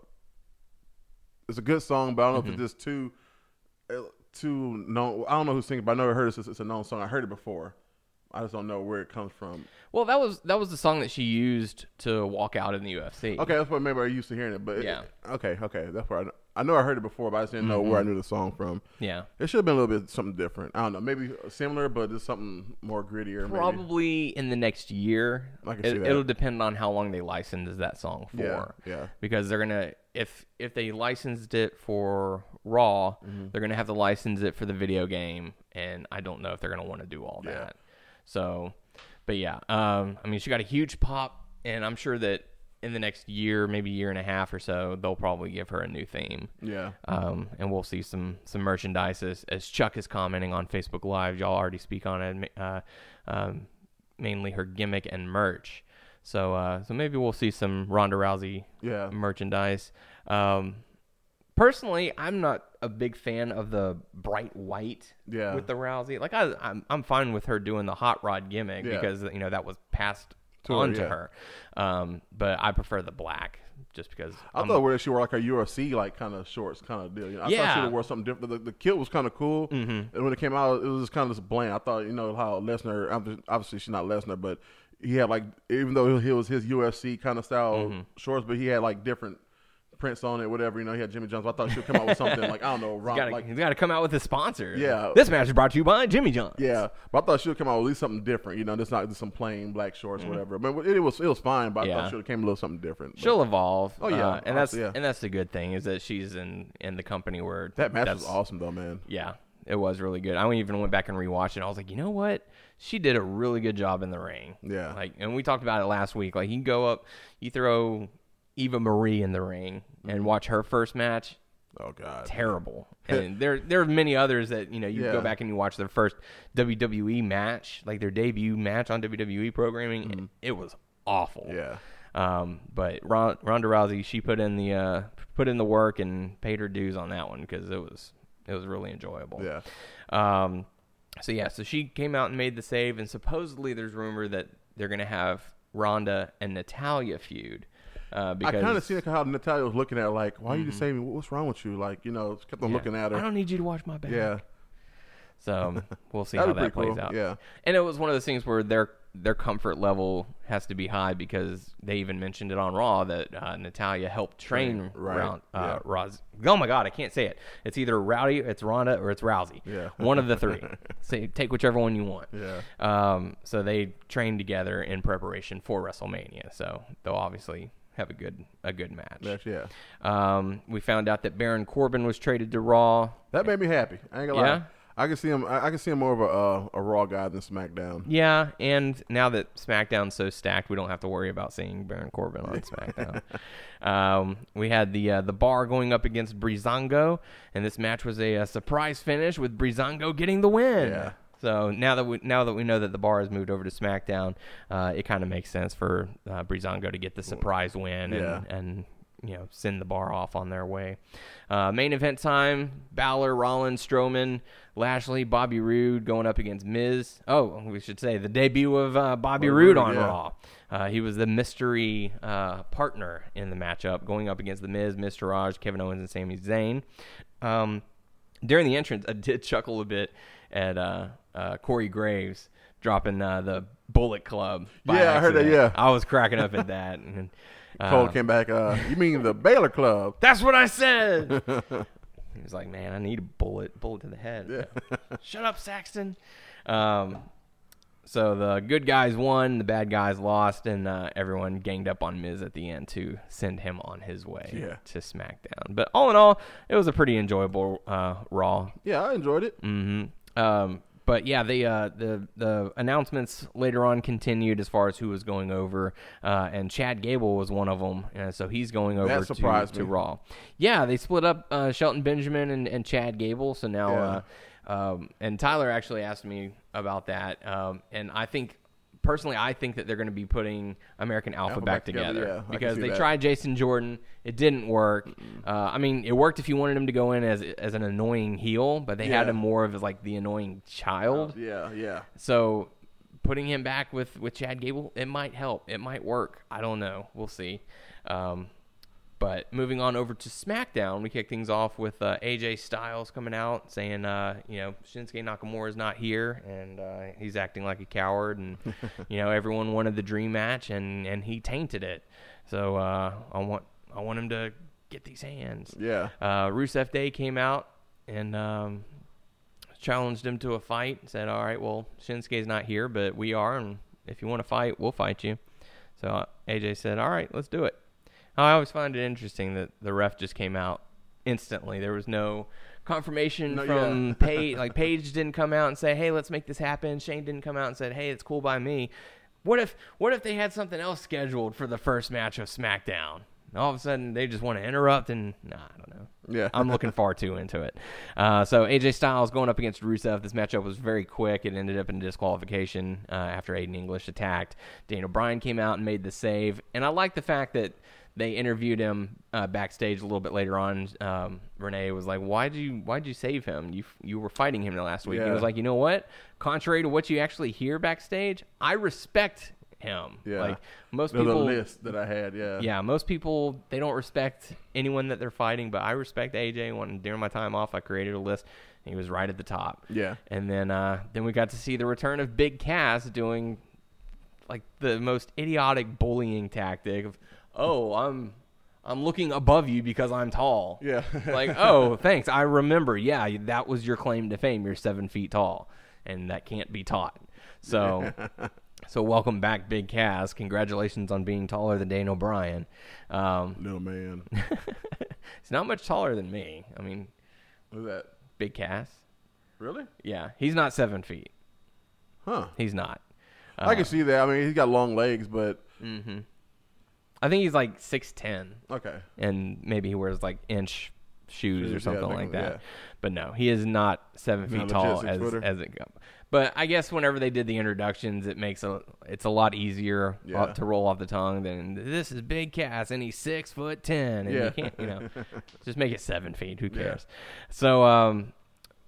It's a good song, but I don't know if it's just too. uh, Too known. I don't know who's singing, but I know I heard it's, it's a known song. I heard it before. I just don't know where it comes from. Well, that was that was the song that she used to walk out in the UFC. Okay, that's what maybe I used to hearing it, but it- Yeah. okay, okay, that's where I know. I know I heard it before, but I just didn't know where I knew the song from. Yeah. It should have been a little bit something different. I don't know, maybe similar, but just something more grittier. Maybe. Probably in the next year. It. It'll depend on how long they license that song for. Yeah, yeah. Because they're gonna if if they licensed it for Raw, Mm-hmm. they're gonna have to license it for the video game, and I don't know if they're gonna want to do all Yeah. that. So, but yeah, um, I mean, she got a huge pop, and I'm sure that in the next year, maybe year and a half or so, they'll probably give her a new theme. Yeah. Um, and we'll see some some merchandise as, as Chuck is commenting on Facebook Live. Y'all already speak on it, uh, um, mainly her gimmick and merch. So uh, so maybe we'll see some Ronda Rousey Yeah. merchandise. Um, personally, I'm not a big fan of the bright white Yeah. with the Rousey. Like I, I'm I'm fine with her doing the hot rod gimmick Yeah. because you know that was passed To her, to yeah. her. Um, but I prefer the black just because I I'm- thought where she wore like a UFC like kind of shorts kind of deal. You know, I thought she would wear something different. The, the kilt was kind of cool, mm-hmm. and when it came out, it was just kind of just bland. I thought you know how Lesnar, obvi- obviously she's not Lesnar, but he had like even though he was his UFC kind of style Mm-hmm. shorts, but he had like different prints on it, whatever. You know, he had Jimmy John's. I thought she would come out with something like I don't know, Ron, gotta, like he's got to come out with a sponsor. Yeah. This match is brought to you by Jimmy John. Yeah, but I thought she would come out with at least something different. You know, just not just some plain black shorts, or whatever. But it, was it was fine. But I Mm-hmm. Yeah. thght she would have came a little something different. But She'll evolve. Oh, yeah. uh, and that's yeah. and that's the good thing is that she's in in the company where that match was awesome, though, man. Yeah, it was really good. I even went back and rewatched it. I was like, you know what? She did a really good job in the ring. Yeah. Like, and we talked about it last week. Like, you go up, you throw Eva Marie in the ring Mm-hmm. and watch her first match. Oh God, Terrible. and there there are many others that you know you Yeah. go back and you watch their first WWE match, like their debut match on WWE programming. It was awful. Mm-hmm. Yeah. Um, but Ron, Ronda Rousey, she put in the uh, put in the work and paid her dues on that one because it was it was really enjoyable. Yeah. Um, so yeah, so she came out and made the save, and supposedly there's rumor that they're gonna have Ronda and Natalya feud. Uh, because I kind of seen how Natalya was looking at her like, why are you just saying, what's wrong with you? Like, you know, kept on yeah, looking at her. I don't need you to watch my back. yeah. So um, we'll see how that plays cool, out. yeah. And it was one of those things where their their comfort level has to be high because they even mentioned it on Raw that uh, Natalya helped train Right, Round, uh, yeah. Roz. Oh my God, I can't say it. It's either Rowdy, it's Ronda, or it's Rousey. Yeah. one of the three. so take whichever one you want. Yeah. Um, so they trained together in preparation for WrestleMania. So they'll obviously have a good a good match. Yeah. Um, we found out that Baron Corbin was traded to Raw. That made me happy. I ain't gonna Yeah? lie. I can see him. I, can see him more of a uh, a Raw guy than SmackDown. Yeah, and now that SmackDown's so stacked, we don't have to worry about seeing Baron Corbin on SmackDown. um, we had the uh, the Bar going up against Breezango, and this match was a, uh surprise finish with Breezango getting the win. Yeah. So now that we now that we know that the Bar has moved over to SmackDown, uh, it kind of makes sense for uh, Breezango to get the surprise win and, Yeah. and you know send the Bar off on their way. Uh, main event time: Balor, Rollins, Strowman, Lashley, Bobby Roode going up against Miz. Oh, we should say the debut of uh, Bobby Roode on yeah. Raw. Uh, he was the mystery uh, partner in the matchup, going up against the Miz, Miztourage, Kevin Owens, and Sami Zayn. Um, during the entrance, I did chuckle a bit at uh, Corey Graves dropping uh, the Bullet Club. Yeah, I heard that, yeah. I was cracking up at that. And, uh, Cole came back. Uh, you mean the Balor Club? That's what I said. he was like, "Man, I need a bullet, bullet to the head." Yeah. Shut up, Saxton. Um, so the good guys won, the bad guys lost, and uh, everyone ganged up on Miz at the end to send him on his way Yeah. to SmackDown. But all in all, it was a pretty enjoyable uh, Raw. Yeah, I enjoyed it. hmm Um, but yeah, the uh, the the announcements later on continued as far as who was going over, uh, and Chad Gable was one of them. Uh, so he's going over to, to. Raw. Yeah, they split up uh, Shelton Benjamin and, and Chad Gable. So now, Yeah. uh, um, and Tyler actually asked me about that, um, and I think. Personally, I think that they're going to be putting American Alpha, Alpha back, back together, together, yeah, because they that. tried Jason Jordan. It didn't work. Uh, I mean, it worked if you wanted him to go in as as an annoying heel, but they had him more of as like the annoying child. Yeah, yeah. So putting him back with with Chad Gable, it might help. It might work. I don't know. We'll see. Um, but moving on over to SmackDown, we kick things off with uh, AJ Styles coming out saying, uh, you know, Shinsuke Nakamura is not here, and uh, he's acting like a coward, and you know, everyone wanted the dream match, and and he tainted it. So uh, I want I want him to get these hands. Yeah. Uh, Rusev Day came out and um, challenged him to a fight. Said, "All right, well, Shinsuke's not here, but we are, and if you want to fight, we'll fight you." So AJ said, "All right, let's do it." I always find it interesting that the ref just came out instantly. There was no confirmation No, from yeah. Paige. Like Paige didn't come out and say, "Hey, let's make this happen." Shane didn't come out and said, "Hey, it's cool by me." What if what if they had something else scheduled for the first match of SmackDown? And all of a sudden, they just want to interrupt and nah, I don't know. Yeah. I'm looking far too into it. Uh, so AJ Styles going up against Rusev. This matchup was very quick. It ended up in disqualification uh, after Aiden English attacked. Daniel Bryan came out and made the save, and I like the fact that they interviewed him uh, backstage a little bit later on. Um, Renee was like, "Why did you Why did you save him? You you were fighting him the last week." And he was like, "You know what? Contrary to what you actually hear backstage, I respect him. Yeah. Like most The, the people, list that I had, yeah. yeah, most people they don't respect anyone that they're fighting, but I respect AJ. When during my time off, I created a list. And he was right at the top. Yeah. And then uh, then we got to see the return of Big Cass doing like the most idiotic bullying tactic of, oh, I'm I'm looking above you because I'm tall. Yeah. like, oh, thanks. I remember. Yeah, that was your claim to fame. You're seven feet tall, and that can't be taught. So, so welcome back, Big Cass. Congratulations on being taller than Daniel Bryan. Um, Little man. he's not much taller than me. I mean, What's that? Big Cass. Really? Yeah, he's not seven feet. Huh. He's not. I Uh, can see that. I mean, he's got long legs, but I think he's like six ten. okay. and maybe he wears like inch shoes or something like- like that. yeah. But no, he is not seven feet Not tall as six-footer? as it goes. But I guess whenever they did the introductions, it makes a it's a lot easier Yeah. uh, to roll off the tongue than this is Big Cass and he's six foot ten and Yeah. you can't you know just make it seven feet. Who Yeah. cares? So um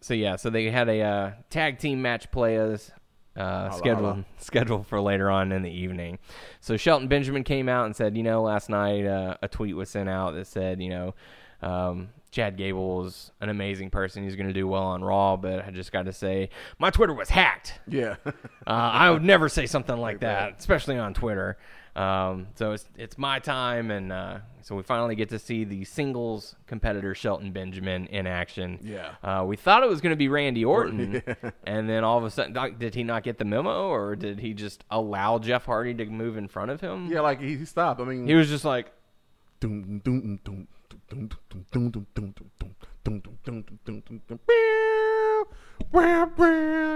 so yeah, so they had a uh, tag team match players. Uh, scheduled scheduled for later on in the evening. So Shelton Benjamin came out and said, you know, last night uh, a tweet was sent out that said, you know, um, Chad Gable is an amazing person. He's going to do well on Raw, but I just got to say, my Twitter was hacked. Yeah. uh, I would never say something like that, especially on Twitter. Um, so it's it's my time, and uh, so we finally get to see the singles competitor Shelton Benjamin in action. Yeah. uh, we thought it was going to be Randy Orton, and then all of a sudden, did he not get the memo, or did he just allow Jeff Hardy to move in front of him? yeah, like he, stopped. I mean, he was just like.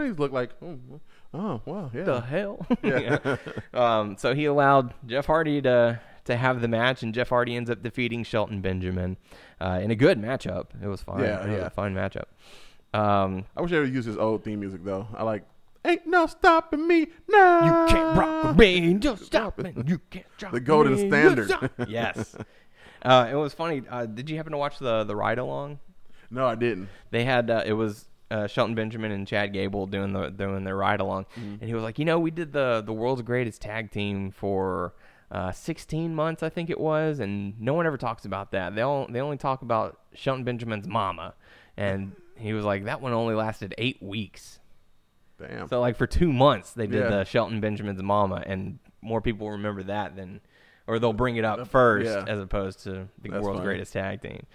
He's looked like, oh, oh, wow, yeah. the hell? Yeah. um, so he allowed Jeff Hardy to to have the match, and Jeff Hardy ends up defeating Shelton Benjamin uh, in a good matchup. It was fun. Yeah, it was yeah. a fun matchup. Um, I wish they would use his old theme music though. I like, ain't no stopping me now. you can't rock me, just stop it. You can't drop The golden me, standard. yes. Uh, it was funny. Uh, did you happen to watch the the ride along? No, I didn't. They had uh, it was uh, Shelton Benjamin and Chad Gable doing the doing their ride along, Mm-hmm. and he was like, you know, we did the the world's greatest tag team for uh, 16 months, I think it was, and no one ever talks about that. They all, they only talk about Shelton Benjamin's mama, and he was like, that one only lasted eight weeks. Damn. So like for two months they did Yeah. the Shelton Benjamin's mama, and more people remember that than, or they'll bring it up first Yeah. as opposed to the That's world's funny. greatest tag team.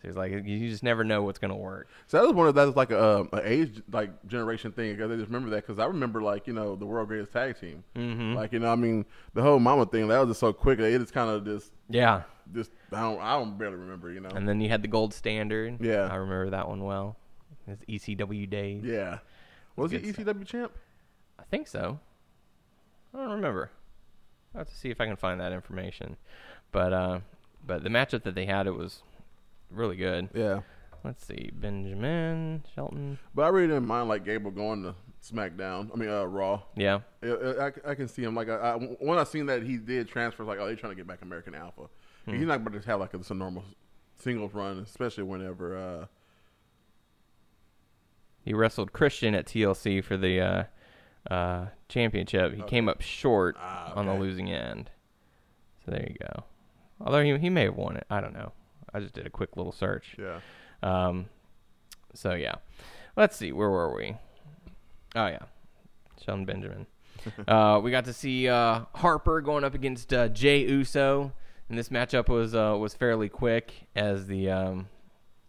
So he's like, you just never know what's gonna work. So that was one of that was like a, um, a age like generation thing because I just remember that because I remember like you know the world greatest tag team, mm-hmm. like you know I mean the whole mama thing that was just so quick it just kind of just Yeah. just I don't I don't barely remember you know And then you had the gold standard. Yeah. I remember that one well. It's ECW days. yeah was he ECW champ I think so. I don't remember. I have to see if I can find that information. But uh but the matchup that they had it was really good. yeah Let's see. Benjamin, Shelton. but I really didn't mind like Gable going to SmackDown I mean uh Raw Yeah. I, I, I can see him like I, I, when I seen that he did transfer like oh they're trying to get back American Alpha he's not going to have like a, a normal singles run especially whenever uh He wrestled Christian at TLC for the uh uh championship. He came up short Ah, on the losing end. So there you go. Although he he may have won it. I don't know. I just did a quick little search. yeah Um, so yeah, let's see, where were we? Oh yeah, Shelton Benjamin. uh, we got to see uh, Harper going up against uh, Jey Uso, and this matchup was uh, was fairly quick as the um,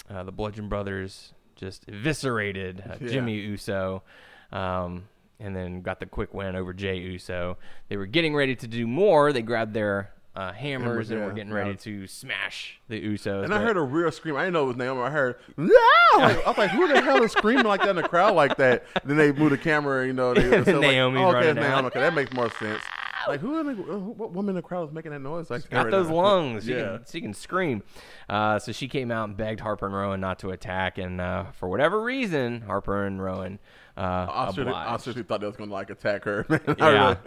uh, the Bludgeon Brothers just eviscerated uh, Yeah. Jimmy Uso. Um, and then got the quick win over Jey Uso. They were getting ready to do more. They grabbed their uh, hammers and were yeah, getting yeah. ready to smash the Usos. And I heard a real scream. I didn't know it was Naomi. I heard, no! Like, I was like, who the hell is screaming like that in the crowd like that? Then they moved the camera, you know. They, so like, oh, okay, Naomi. Okay, that makes more sense. Like, who? in the- What woman in the crowd is making that noise? Like, got those lungs. She, Yeah. can, she can scream. Uh, so she came out and begged Harper and Rowan not to attack, and uh, for whatever reason, Harper and Rowan uh, I seriously, I seriously thought they was gonna like attack her. Man. I, Yeah. really-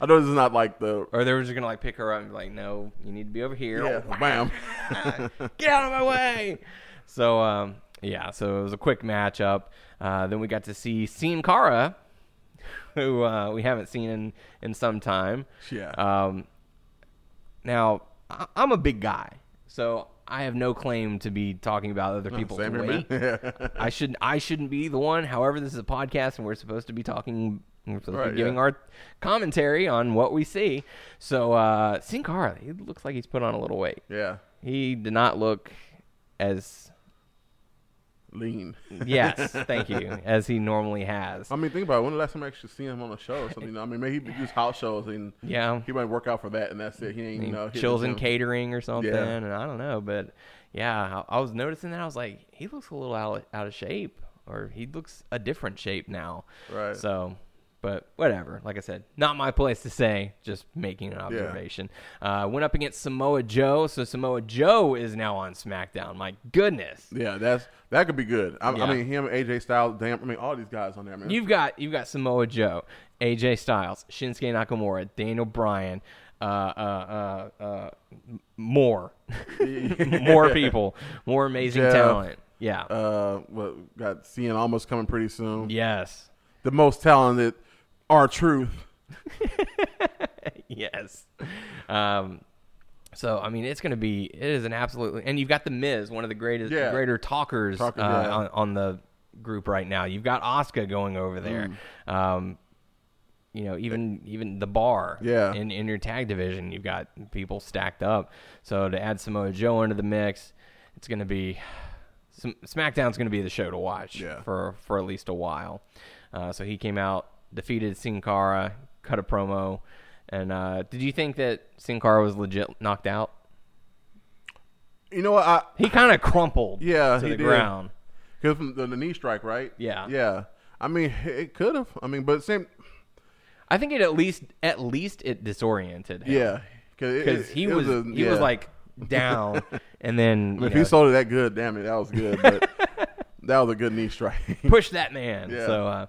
I know this is not like the Or they were just gonna like pick her up and be like, "No, you need to be over here." yeah, bam. Get out of my way! So um, yeah, so it was a quick matchup. Uh, then we got to see Sin Cara, who uh, we haven't seen in in some time. Yeah. Um, now I- I'm a big guy, so I have no claim to be talking about other people's Same here, weight. man. I should I shouldn't be the one. However, this is a podcast, and we're supposed to be talking. We're supposed to Right, be giving yeah. our commentary on what we see. So uh, Sin Cara, he looks like he's put on a little weight. yeah, He did not look as lean. yes, thank you, as he normally has. I mean, think about it. When the last time I actually seen him on a show or something? I mean, maybe he just house shows and Yeah. he might work out for that, and that's it. He ain't, know, hitting chills in catering or something, Yeah. and I don't know, but yeah, I, I was noticing that I was like, he looks a little out out of shape, or he looks a different shape now. Right. So, but whatever. Like I said, not my place to say. Just making an observation. Uh, went up against Samoa Joe, so Samoa Joe is now on SmackDown. My goodness. Yeah, that's that could be good. I, Yeah. I mean, him, AJ Styles, damn. I mean, all these guys on there, man. You've got you've got Samoa Joe, AJ Styles, Shinsuke Nakamura, Daniel Bryan, uh, uh, uh, uh, more, more people, more amazing Jeff. talent. Yeah. uh, what got Cien Almas coming pretty soon. yes. The most talented R-Truth. yes. Um, so I mean, it's going to be it is an absolutely, and you've got the Miz, one of the greatest, Yeah. greater talkers Talker, uh, yeah. on, on the group right now. You've got Asuka going over there. Um, you know, even even the bar, Yeah. In in your tag division, you've got people stacked up. So to add Samoa Joe into the mix, it's going to be some, SmackDown's going to be the show to watch Yeah. for for at least a while. Uh, so he came out, defeated Sin Cara, cut a promo, and uh, did you think that Sin Cara was legit knocked out? You know what? I He kind of crumpled, Yeah, to he the did. ground. because the, the knee strike, right? Yeah. Yeah. I mean, it could have. I mean, but same. I think it at least at least it disoriented him. Yeah. Because he was, he was like down, and then If know, he sold it that good, damn it, that was good. But that was a good knee strike. push that man. Yeah. So, uh,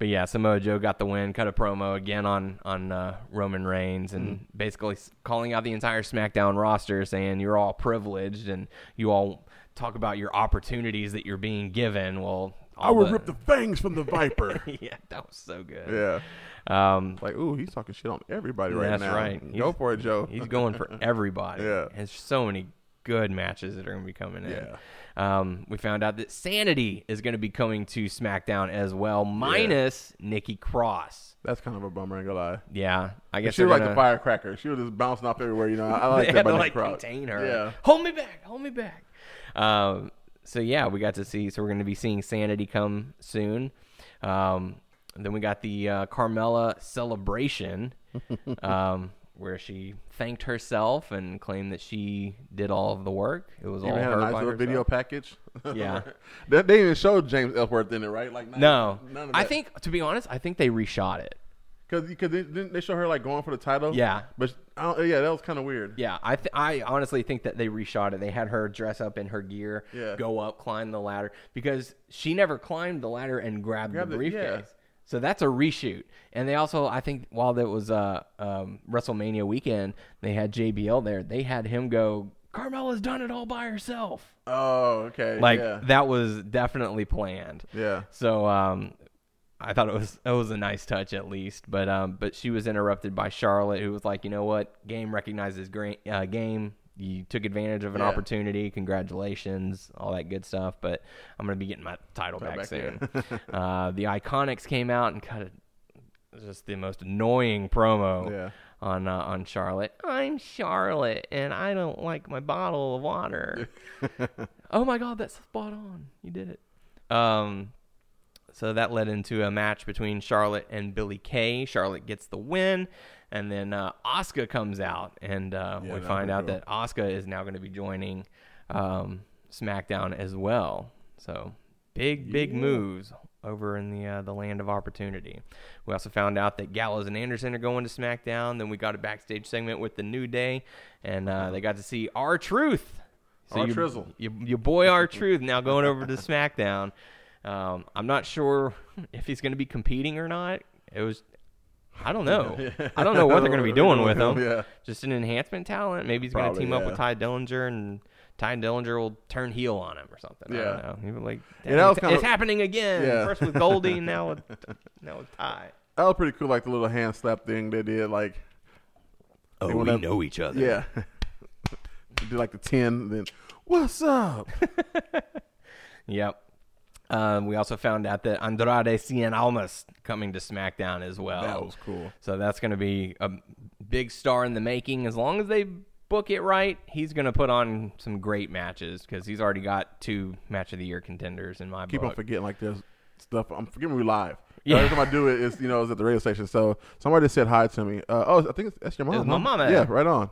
but yeah, Samoa Joe got the win, cut a promo again on on uh, Roman Reigns, and Mm-hmm. basically calling out the entire SmackDown roster, saying you're all privileged and you all talk about your opportunities that you're being given. Well, I would the- rip the fangs from the viper. yeah, that was so good. yeah. Um, Like, ooh, he's talking shit on everybody right that's now. right. Go He's- for it, Joe. He's going for everybody. Yeah. and so many good matches that are going to be coming in. Yeah. Um, we found out that Sanity is going to be coming to SmackDown as well, minus Nikki Cross. That's kind of a bummer. I ain't gonna lie. Yeah, I guess She was they're like the firecracker. She was just bouncing off everywhere. You know, I, I like that had to like Cross. contain her. Yeah. Hold me back. Hold me back. Um, so yeah, we got to see. So we're going to be seeing Sanity come soon. Um, then we got the uh, Carmella celebration, um, where she thanked herself and claimed that she did all of the work. It was all had her a nice little video package. Yeah. they, they even showed James Ellsworth in it, right? Like none- No, none of I think to be honest, I think they reshot it. because because they, didn't they show her like going for the title. Yeah. but I don't, yeah, that was kind of weird. Yeah, I th- I honestly think that they reshot it. They had her dress up in her gear, Yeah. go up, climb the ladder because she never climbed the ladder and grabbed Grabbed the it, briefcase. yeah. So that's a reshoot. And they also, I think, while there was uh, um, WrestleMania weekend, they had JBL there. They had him go. Carmella's done it all by herself. Oh, okay. Like yeah. that was definitely planned. Yeah. So um, I thought it was it was a nice touch at least, but um, but she was interrupted by Charlotte, who was like, you know what, game recognizes gra- uh, game. You took advantage of an Yeah. opportunity. Congratulations, all that good stuff. But I'm gonna be getting my title back, back soon. uh, the Iconics came out and cut it. Just the most annoying promo Yeah. on uh, on Charlotte. I'm Charlotte, and I don't like my bottle of water. oh my God, that's spot on. You did it. Um, so that led into a match between Charlotte and Billie Kay. Charlotte gets the win, and then uh, comes out, and uh, Yeah, we find out cool. that Asuka is now going to be joining um, SmackDown as well. So big, big moves over in the uh, the land of opportunity. We also found out that Gallows and Anderson are going to SmackDown. Then we got a backstage segment with the New Day, and uh, they got to see R-Truth. R your, Trizzle. your, your boy our Truth now going over to SmackDown. Um, I'm not sure if he's going to be competing or not. It was, I don't know. I don't know what they're going to be doing with him. Yeah. Just an enhancement talent. Maybe he's going to Probably, team up with. Tye Dillinger and Tye Dillinger will turn heel on him or something. I Yeah. don't know. He was like, Yeah, it's, kinda- it's happening again. Yeah. First with Goldie, and now with now with Ty. That was pretty cool. Like the little hand slap thing they did. Like Oh, we went up- each other. yeah, They did like the ten. Then what's up? Yep. Um, we also found out that Andrade Cien Almas coming to SmackDown as well. That was cool. So that's going to be a big star in the making. As long as they book it right, he's going to put on some great matches because he's already got two match of the year contenders in my book. Keep book. on forgetting like this stuff. I'm forgetting we live. Yeah. Every time I do it, it's you know it's at the radio station. So somebody said hi to me. Uh, oh, I think it's, that's your mom. It's my mama. Yeah, right on.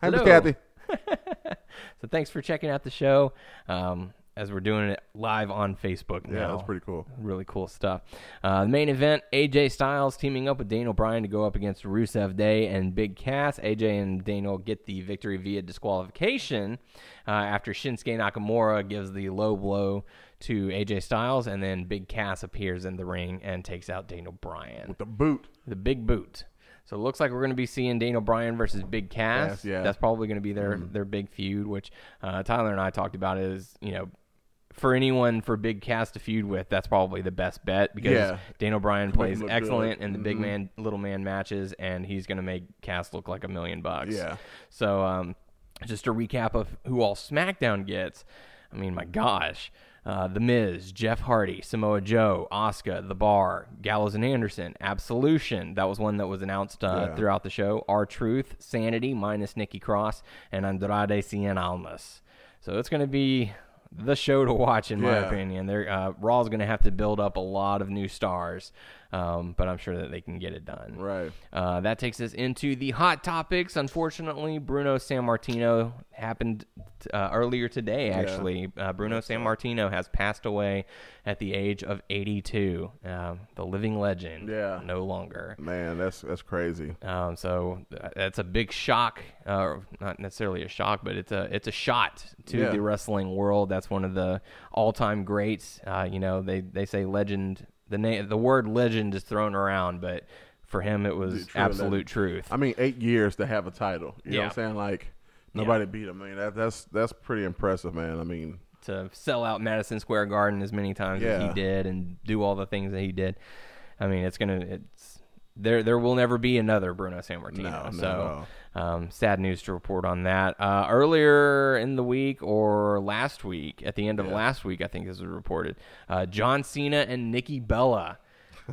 Hi, Miss. Kathy. So thanks for checking out the show. Um, as we're doing it live on Facebook now. Yeah, that's pretty cool. Really cool stuff. Uh, the main event: AJ Styles teaming up with Daniel Bryan to go up against Rusev Day and Big Cass. AJ and Daniel get the victory via disqualification uh, after Shinsuke Nakamura gives the low blow to AJ Styles, and then Big Cass appears in the ring and takes out Daniel Bryan. With the boot. The big boot. So it looks like we're going to be seeing Daniel Bryan versus Big Cass. Cass, yeah. That's probably going to be their their big feud, which uh, Tyler and I talked about is you know for anyone for Big Cass to feud with, that's probably the best bet because Yeah. Bryan plays excellent good. in the big Mhm. man, little man matches, and he's going to make Cass look like a million bucks. Yeah. So, um, just a recap of who all SmackDown gets. I mean, my gosh. Uh, the Miz, Jeff Hardy, Samoa Joe, Asuka, The Bar, Gallows and Anderson, Absolution. That was one that was announced uh, Yeah. throughout the show. R-Truth, Sanity minus Nikki Cross, and Andrade Cien Almas. So it's going to be the show to watch, in my Yeah. opinion. They're, uh, Raw's going to have to build up a lot of new stars, um, but I'm sure that they can get it done. Right. Uh, that takes us into the hot topics. Unfortunately, Bruno Sammartino happened uh, earlier today. Actually, uh, Bruno Sammartino has passed away at the age of 82. Um, the living legend. Yeah. no longer. Man, that's that's crazy. Um, so uh, that's a big shock, uh, not necessarily a shock, but it's a it's a shot to Yeah. the wrestling world. That's one of the all time greats. Uh, you know, they they say legend. The name the word legend is thrown around, but for him it was True absolute legend. truth. I mean, eight years to have a title. You know Yeah. what I'm saying? Like nobody beat him. I mean, that, that's that's pretty impressive, man. I mean, to sell out Madison Square Garden as many times as he did and do all the things that he did. I mean, it's gonna it's there. There will never be another Bruno Sammartino. No, not so, um, sad news to report on that. Uh, earlier in the week or last week, at the end of last week, I think this was reported. Uh, John Cena and Nikki Bella.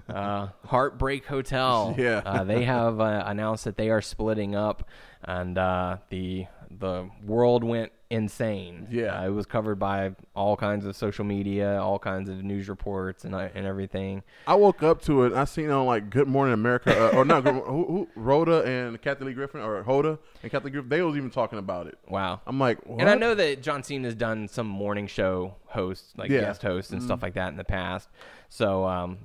Uh, Heartbreak Hotel. Yeah. Uh, they have uh, announced that they are splitting up, and uh, the the world went insane. Yeah. Uh, it was covered by all kinds of social media, all kinds of news reports, and uh, and everything. I woke up to it. I seen on like Good Morning America, uh, or not who, who, Rhoda and Kathy Lee Griffin, or Hoda and Kathy Griffin. They was even talking about it. Wow. I'm like, what? And I know that John Cena's done some morning show hosts, like Yeah. Mm-hmm. guest hosts and stuff like that in the past. So, um,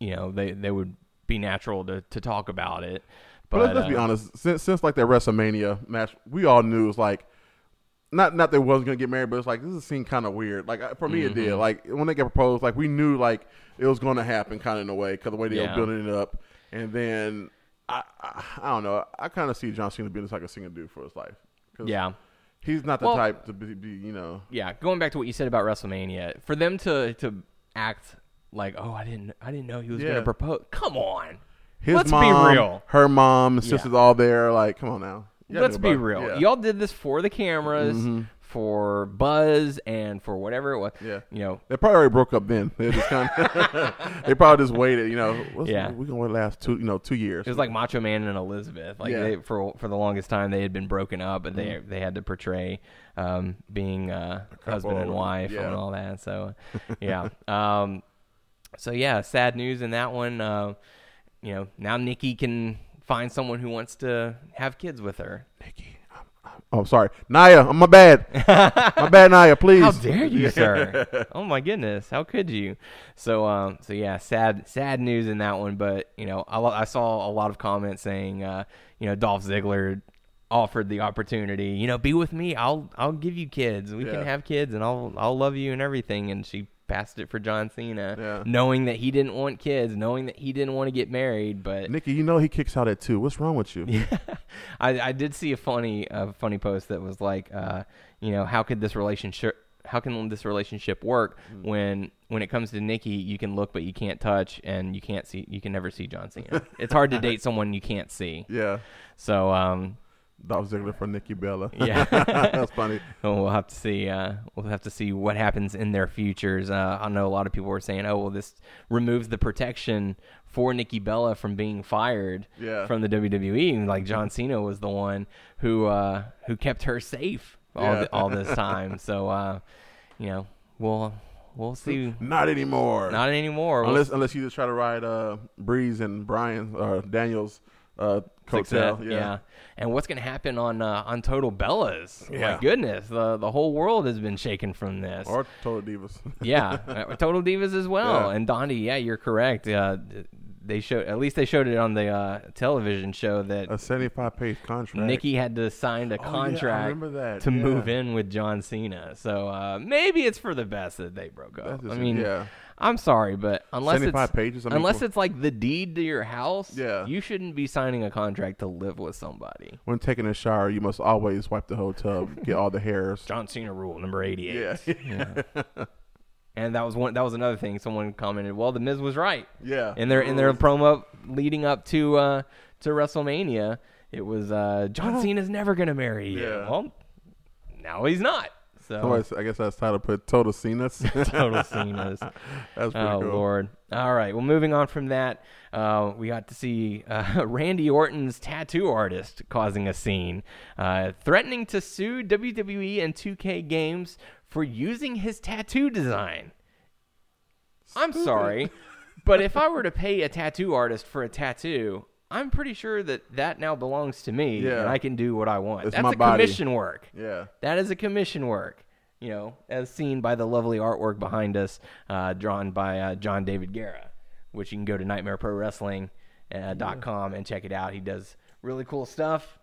you know, they they would be natural to, to talk about it. But, But, let's, let's be uh, honest. Since since like that WrestleMania match, we all knew it was like not not that they wasn't gonna get married, but it's like this is seemed kind of weird. Like for me, it Mm-hmm. did. Like when they got proposed, like we knew like it was going to happen, kind of in a way, because the way they Yeah. were building it up. And then I I, I don't know. I kind of see John Cena being just like a single dude for his life. Yeah. he's not the Well- type to be, be, you know. Yeah, going back to what you said about WrestleMania, for them to to act like, oh, I didn't I didn't know he was gonna propose. Come on. His Let's mom, be real. Her mom and Yeah. sisters all there. Like, come on now. Let's be real. Yeah. Y'all did this for the cameras, for buzz, and for whatever it was. Yeah. You know, They probably already broke up then. They just kind of, they probably just waited. You know, Yeah. we gonna last two, you know, two years. It was like Macho Man and Elizabeth. Like Yeah. Mm-hmm. they, for for the longest time, they had been broken up, but they they had to portray um, being uh, husband and wife and all that. So yeah, um, so yeah, sad news in that one. Uh, you know, now Nikki can find someone who wants to have kids with her. Nikki. I'm, I'm, oh, sorry, Naya. I'm my bad. my bad, Naya. Please. How dare you, sir? Oh my goodness, how could you? So, um, so yeah, sad, sad news in that one. But you know, I, I saw a lot of comments saying, uh, you know, Dolph Ziggler offered the opportunity. You know, be with me. I'll, I'll give you kids. We Yeah. can have kids, and I'll, I'll love you and everything. And she passed it for John Cena, Yeah. knowing that he didn't want kids, knowing that he didn't want to get married, but Nikki, you know he kicks out at two. What's wrong with you? I, I did see a funny a funny post that was like, uh, you know, how could this relationship how can this relationship work Hmm. when when it comes to Nikki, you can look but you can't touch, and you can't see you can never see John Cena. it's hard to date someone you can't see. Yeah. So um, Dolph Ziggler for Nikki Bella. Yeah. That's funny. we'll have to see. Uh, we'll have to see what happens in their futures. Uh, I know a lot of people were saying, "Oh, well, this removes the protection for Nikki Bella from being fired Yeah. from the WWE." And, like John Cena was the one who uh, who kept her safe all Yeah. th- all this time. so, uh, you know, we'll we'll see. Not anymore. Not anymore. We'll unless unless you just try to ride uh, Breeze and Bryan or Daniel's uh, coattail. Yeah. And what's going to happen on uh, on Total Bellas? My goodness, the the whole world has been shaken from this. Or Total Divas. yeah, uh, Total Divas as well. Yeah. And Dondi, yeah, you're correct. Uh, they showed at least they showed it on the uh, television show that a 75 page contract. Nikki had to sign a Oh, yeah, contract to yeah. move in with John Cena. So uh, maybe it's for the best that they broke up. That's I mean, yeah. I'm sorry, but unless 75 it's pages? I mean, unless for- it's like the deed to your house, Yeah. you shouldn't be signing a contract to live with somebody. When taking a shower, you must always wipe the whole tub, get all the hairs. John Cena rule number 88. Yeah. Yeah. and that was one. That was another thing. Someone commented, "Well, the Miz was right." Yeah. In their in their promo leading up to uh, to WrestleMania, it was uh, John Cena's never gonna marry you. Yeah. Well, now he's not. So Somebody- I guess that's how to put total Cena's. total Cena's. That's pretty Oh cool. Lord! All right. Well, moving on from that, uh, we got to see uh, Randy Orton's tattoo artist causing a scene, uh, threatening to sue WWE and 2K Games for using his tattoo design. I'm sorry, but if I were to pay a tattoo artist for a tattoo, I'm pretty sure that that now belongs to me, Yeah. and I can do what I want. It's That's my a body. commission work. Yeah. That is a commission work, you know, as seen by the lovely artwork behind us, uh, drawn by uh, John David Guerra, which you can go to NightmareProWrestling.com and check it out. He does really cool stuff,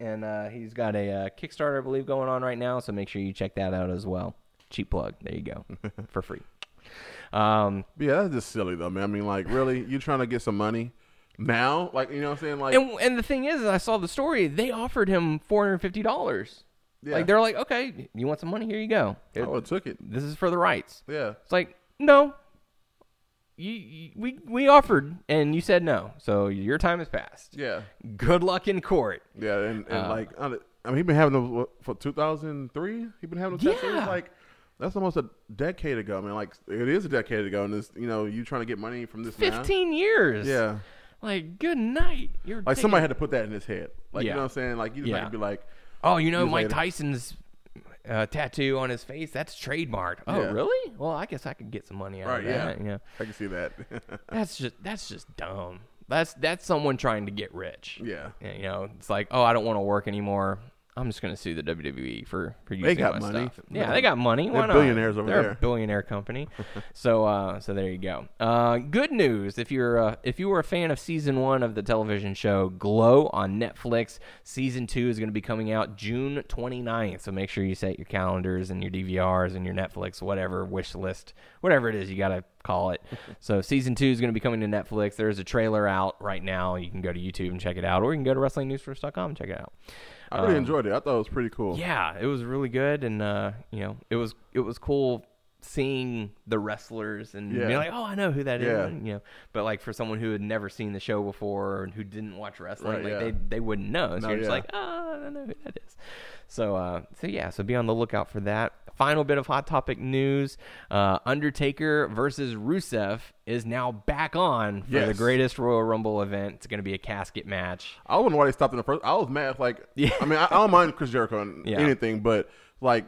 and uh, he's got a uh, Kickstarter, I believe, going on right now. So make sure you check that out as well. Cheap plug. There you go, for free. Um, Yeah, that's just silly though, man. I mean, like, really, you're trying to get some money now? Like, you know what I'm saying? Like, and and the thing is, I saw the story. They offered him four hundred fifty dollars. Yeah. Like they're like, okay, you want some money? Here you go. I would have took it. This is for the rights. Yeah. It's like, no. You, you, we we offered and you said no, so your time has passed. Yeah. Good luck in court. Yeah. And, and Uh, like, I mean, he been having those for 2003. He been having those tattoos. Yeah. Like, that's almost a decade ago. I mean, like, it is a decade ago, and this, you know, you trying to get money from this now. Fifteen years. Yeah. Like, good night. You're Like taking- somebody had to put that in his head. Like, Yeah. you know what I'm saying? Like, you just Yeah. not gonna be like, Oh, you know years Mike later. Tyson's uh, tattoo on his face. That's trademarked. Oh, Yeah. really? Well, I guess I could get some money out right? of Yeah. that. You know, I can see that. that's just that's just dumb. That's that's someone trying to get rich. yeah. Yeah, You know, it's like, oh, I don't want to work anymore. I'm just going to sue the WWE for for using got my money. stuff. Yeah, they got money. Why They're not? billionaires over They're there. a billionaire company. so, uh, so there you go. Uh, good news if you're uh, if you were a fan of season one of the television show Glow on Netflix, season two is going to be coming out June 29th. So make sure you set your calendars and your DVRs and your Netflix whatever wish list, whatever it is you got to call it. so season two is going to be coming to Netflix. There's a trailer out right now. You can go to YouTube and check it out, or you can go to WrestlingNewsFirst.com and check it out. I really Um, enjoyed it. I thought it was pretty cool. Yeah, it was really good, and uh, you know, it was it was cool seeing the wrestlers and Yeah. being like, oh, I know who that is, Yeah. and, you know. But like for someone who had never seen the show before and who didn't watch wrestling, Right, like yeah. they they wouldn't know. So No, you're just like, oh, I don't know who that is. So uh, so yeah, so be on the lookout for that. Final bit of hot topic news: uh, Undertaker versus Rusev is now back on for the greatest Royal Rumble event. It's going to be a casket match. I don't know why they stopped in the first. I was mad. Like, Yeah. I mean, I, I don't mind Chris Jericho and Yeah. anything, but like,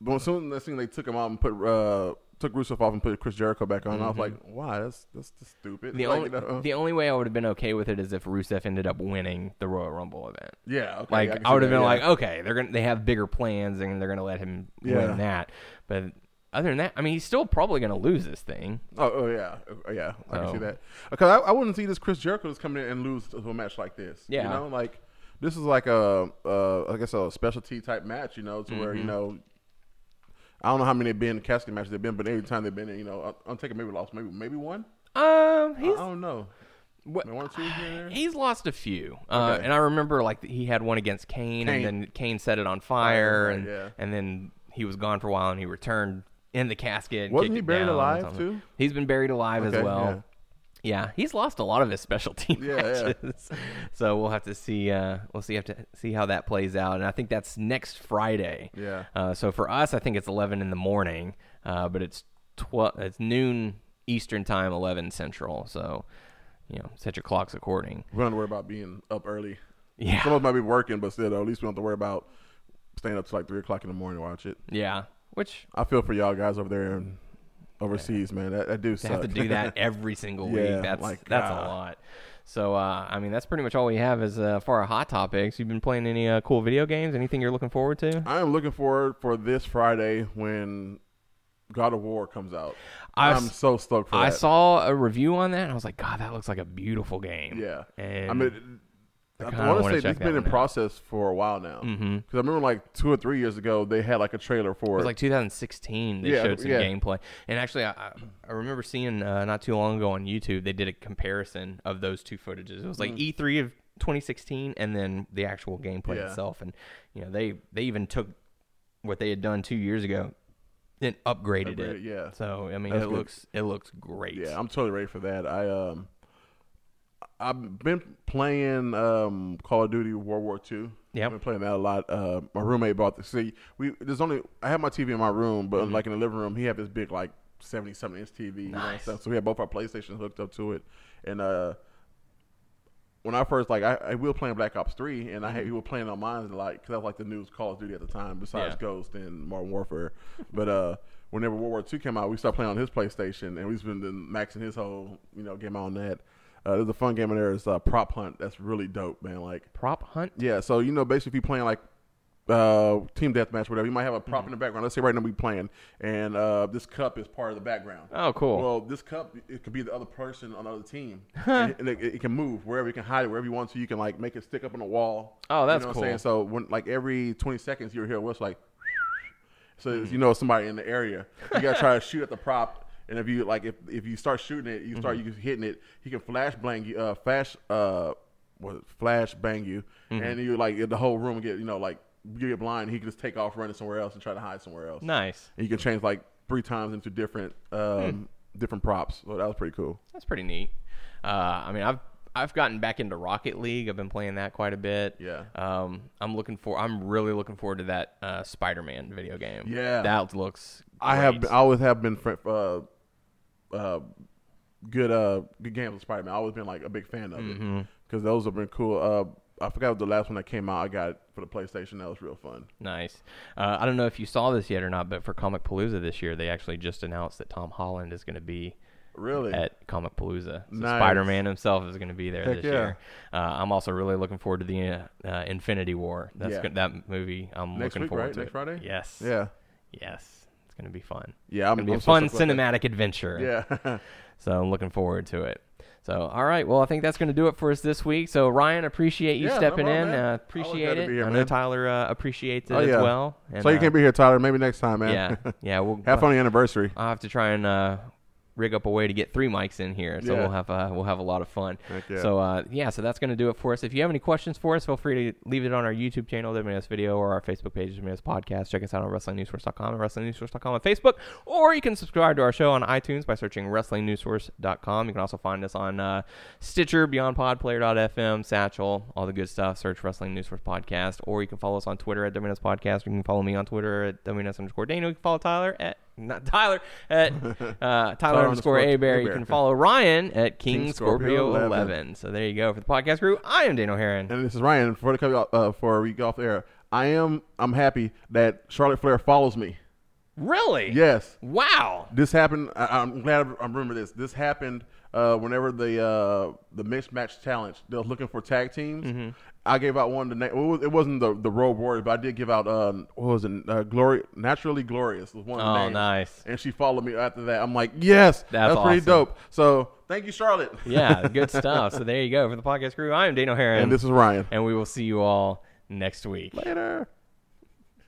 when soon as soon they took him out and put uh took Rusev off and put Chris Jericho back on, I was like, why? That's that's just stupid. Mm-hmm. The Like, only you know, the only way I would have been okay with it is if Rusev ended up winning the Royal Rumble event. yeah, okay, Like yeah, can I, would have been yeah. like, okay, they're gonna they have bigger plans and they're gonna let him Yeah. win that. But other than that, I mean, he's still probably gonna lose this thing. Oh, oh yeah, oh, yeah, I can see that. Because I, I wouldn't see this Chris Jericho just coming in and lose to a match like this. Yeah. you know, like this is like a, uh, I guess a specialty type match. You know, to where Mm-hmm. you know. I don't know how many they've been casket matches they've been, but every time they've been in, you know, I'm Undertaker maybe lost, maybe maybe one. Um, I, he's I don't know. what, one two there. he's lost a few. Uh, and I remember like he had one against Kane, and then Kane set it on fire, and yeah. and then he was gone for a while, and he returned in the casket. Wasn't he buried alive too? He's been buried alive as Okay, well. Yeah, he's lost a lot of his specialty Yeah, yeah. matches. so we'll have to see. Uh, we'll see. Have to see how that plays out. And I think that's next Friday. Yeah. Uh, so for us, I think it's eleven in the morning, uh, but it's twelve. It's noon Eastern time, eleven Central. So you know, set your clocks according. We don't have to worry about being up early. Yeah. Some of us might be working, but still, though, at least we don't have to worry about staying up to like three o'clock in the morning to watch it. Yeah. Which I feel for y'all guys over there and overseas, man. That, that do to suck. have to do that every single Yeah, week. That's like, that's a lot. So uh, I mean, that's pretty much all we have as uh, for our hot topics. You've been playing any uh, cool video games? Anything you're looking forward to? I am looking forward for this Friday when God of War comes out. I I'm s- so stoked for it. I that. saw a review on that, and I was like, God, that looks like a beautiful game. Yeah. And I mean, I kinda want to say check it's been in process for a while now. Because Mhm. I remember like two or three years ago they had like a trailer for It it. was like 2016. They Yeah, showed some yeah. gameplay, and actually, I, I- I remember seeing uh, not too long ago on YouTube they did a comparison of those two footages. It was like E3 of 2016, and then the actual gameplay Yeah. itself. And you know, they they even took what they had done two years ago and upgraded, it. Yeah. So I mean, That's it good. looks it looks great. yeah, I'm totally ready for that. I um, I've been playing um Call of Duty World War II. Yep. I've been playing that a lot. Uh, my roommate bought the see. We there's only I have my TV in my room, but Mm-hmm. like in the living room, he had this big like 70 something inch TV. Nice. stuff. So we had both our PlayStations hooked up to it, and uh. When I first like I, I we were playing Black Ops Three and I had, we were playing on mine a lot because that was like the newest Call of Duty at the time besides Yeah. Ghost and Modern Warfare. but uh, whenever World War Two came out, we started playing on his PlayStation and we've been maxing his whole you know game on that. Uh, there's a fun game in there. It's uh, Prop Hunt. That's really dope, man. Like Prop hunt. yeah, so you know basically if you're playing like uh, team deathmatch, whatever, you might have a prop Mm-hmm. in the background. Let's say right now we playing, and uh, this cup is part of the background. Oh, cool. Well, this cup it could be the other person on the other team, and, and it, it can move wherever you can hide it wherever you want to. You can like make it stick up on the wall. Oh, that's you know cool. What I'm saying? So when like every 20 seconds you hear a whistle like, so Mm-hmm. you know somebody in the area. You gotta try to shoot at the prop. And if you like, if if you start shooting it, you start Mm-hmm. you hitting it. He can flash bang you, uh, flash, uh, what flash bang you, Mm-hmm. and you like the whole room get you know like you get blind. He can just take off running somewhere else and try to hide somewhere else. Nice. And you can change like three times into different um, different props. So that was pretty cool. That's pretty neat. Uh, I mean, I've I've gotten back into Rocket League. I've been playing that quite a bit. Yeah. Um, I'm looking for. I'm really looking forward to that uh, Spider-Man video game. Yeah. That looks. I have I always have been uh, uh, good uh good games with Spider Man. I've always been like a big fan of Mm-hmm. it because those have been cool. Uh, I forgot the last one that came out. I got for the PlayStation. That was real fun. Nice. Uh, I don't know if you saw this yet or not, but for Comicpalooza this year, they actually just announced that Tom Holland is going to be Really? at Comicpalooza. So Nice. Spider-Man himself is going to be there Heck this yeah. year. Uh, I'm also really looking forward to the uh, uh, Infinity War. That's Yeah. go- that movie. I'm Next looking week, forward right? to. Next it. Friday? Yes. yeah. Yes. It's going to be fun. Yeah. I'm It's going to be I'm a so fun cinematic adventure. Yeah. So I'm looking forward to it. So, all right. Well, I think that's going to do it for us this week. So, Ryan, appreciate you Yeah, no stepping problem, in. Uh, appreciate it. here, I know man. Tyler uh, appreciates it Oh, as yeah. well. And, so you uh, can't be here, Tyler. Maybe next time, man. Yeah, yeah. We'll have fun on the anniversary. I'll have to try and uh, rig up a way to get three mics in here, so Yeah. we'll have uh, we'll have a lot of fun. Yeah. So uh, yeah, so that's going to do it for us. If you have any questions for us, feel free to leave it on our YouTube channel, WNS Video, or our Facebook page, WNS Podcast. Check us out on WrestlingNewsSource.com and WrestlingNewsSource.com on Facebook, or you can subscribe to our show on iTunes by searching WrestlingNewsSource.com. You can also find us on uh, Stitcher, BeyondPod, Player.fm, Satchel, all the good stuff. Search Wrestling News Source Podcast, or you can follow us on Twitter at WNS Podcast. You can follow me on Twitter at WNS underscore Daniel. You can follow Tyler at not Tyler at uh, Tyler underscore Abear. You can follow Ryan at King, King Scorpio, Scorpio 11. 11. So there you go for the podcast crew. I am Daniel Heron. And this is Ryan for the cut- uh, for a week off air. I am I'm happy that Charlotte Flair follows me. Really? Yes. Wow. This happened. I, I'm glad I remember this. This happened uh, whenever the uh, the mixed match challenge. They was looking for tag teams. Mm-hmm. I gave out one. of The na- well, it wasn't the the Road Warriors, but I did give out. Uh, what was it? Uh, Glory, naturally glorious was one of the Oh, names. nice. And she followed me after that. I'm like, yes, That's that's, pretty dope. So thank you, Charlotte. Yeah, good stuff. So there you go for the podcast crew. I am Daniel Heron. and this is Ryan. and we will see you all next week. Later.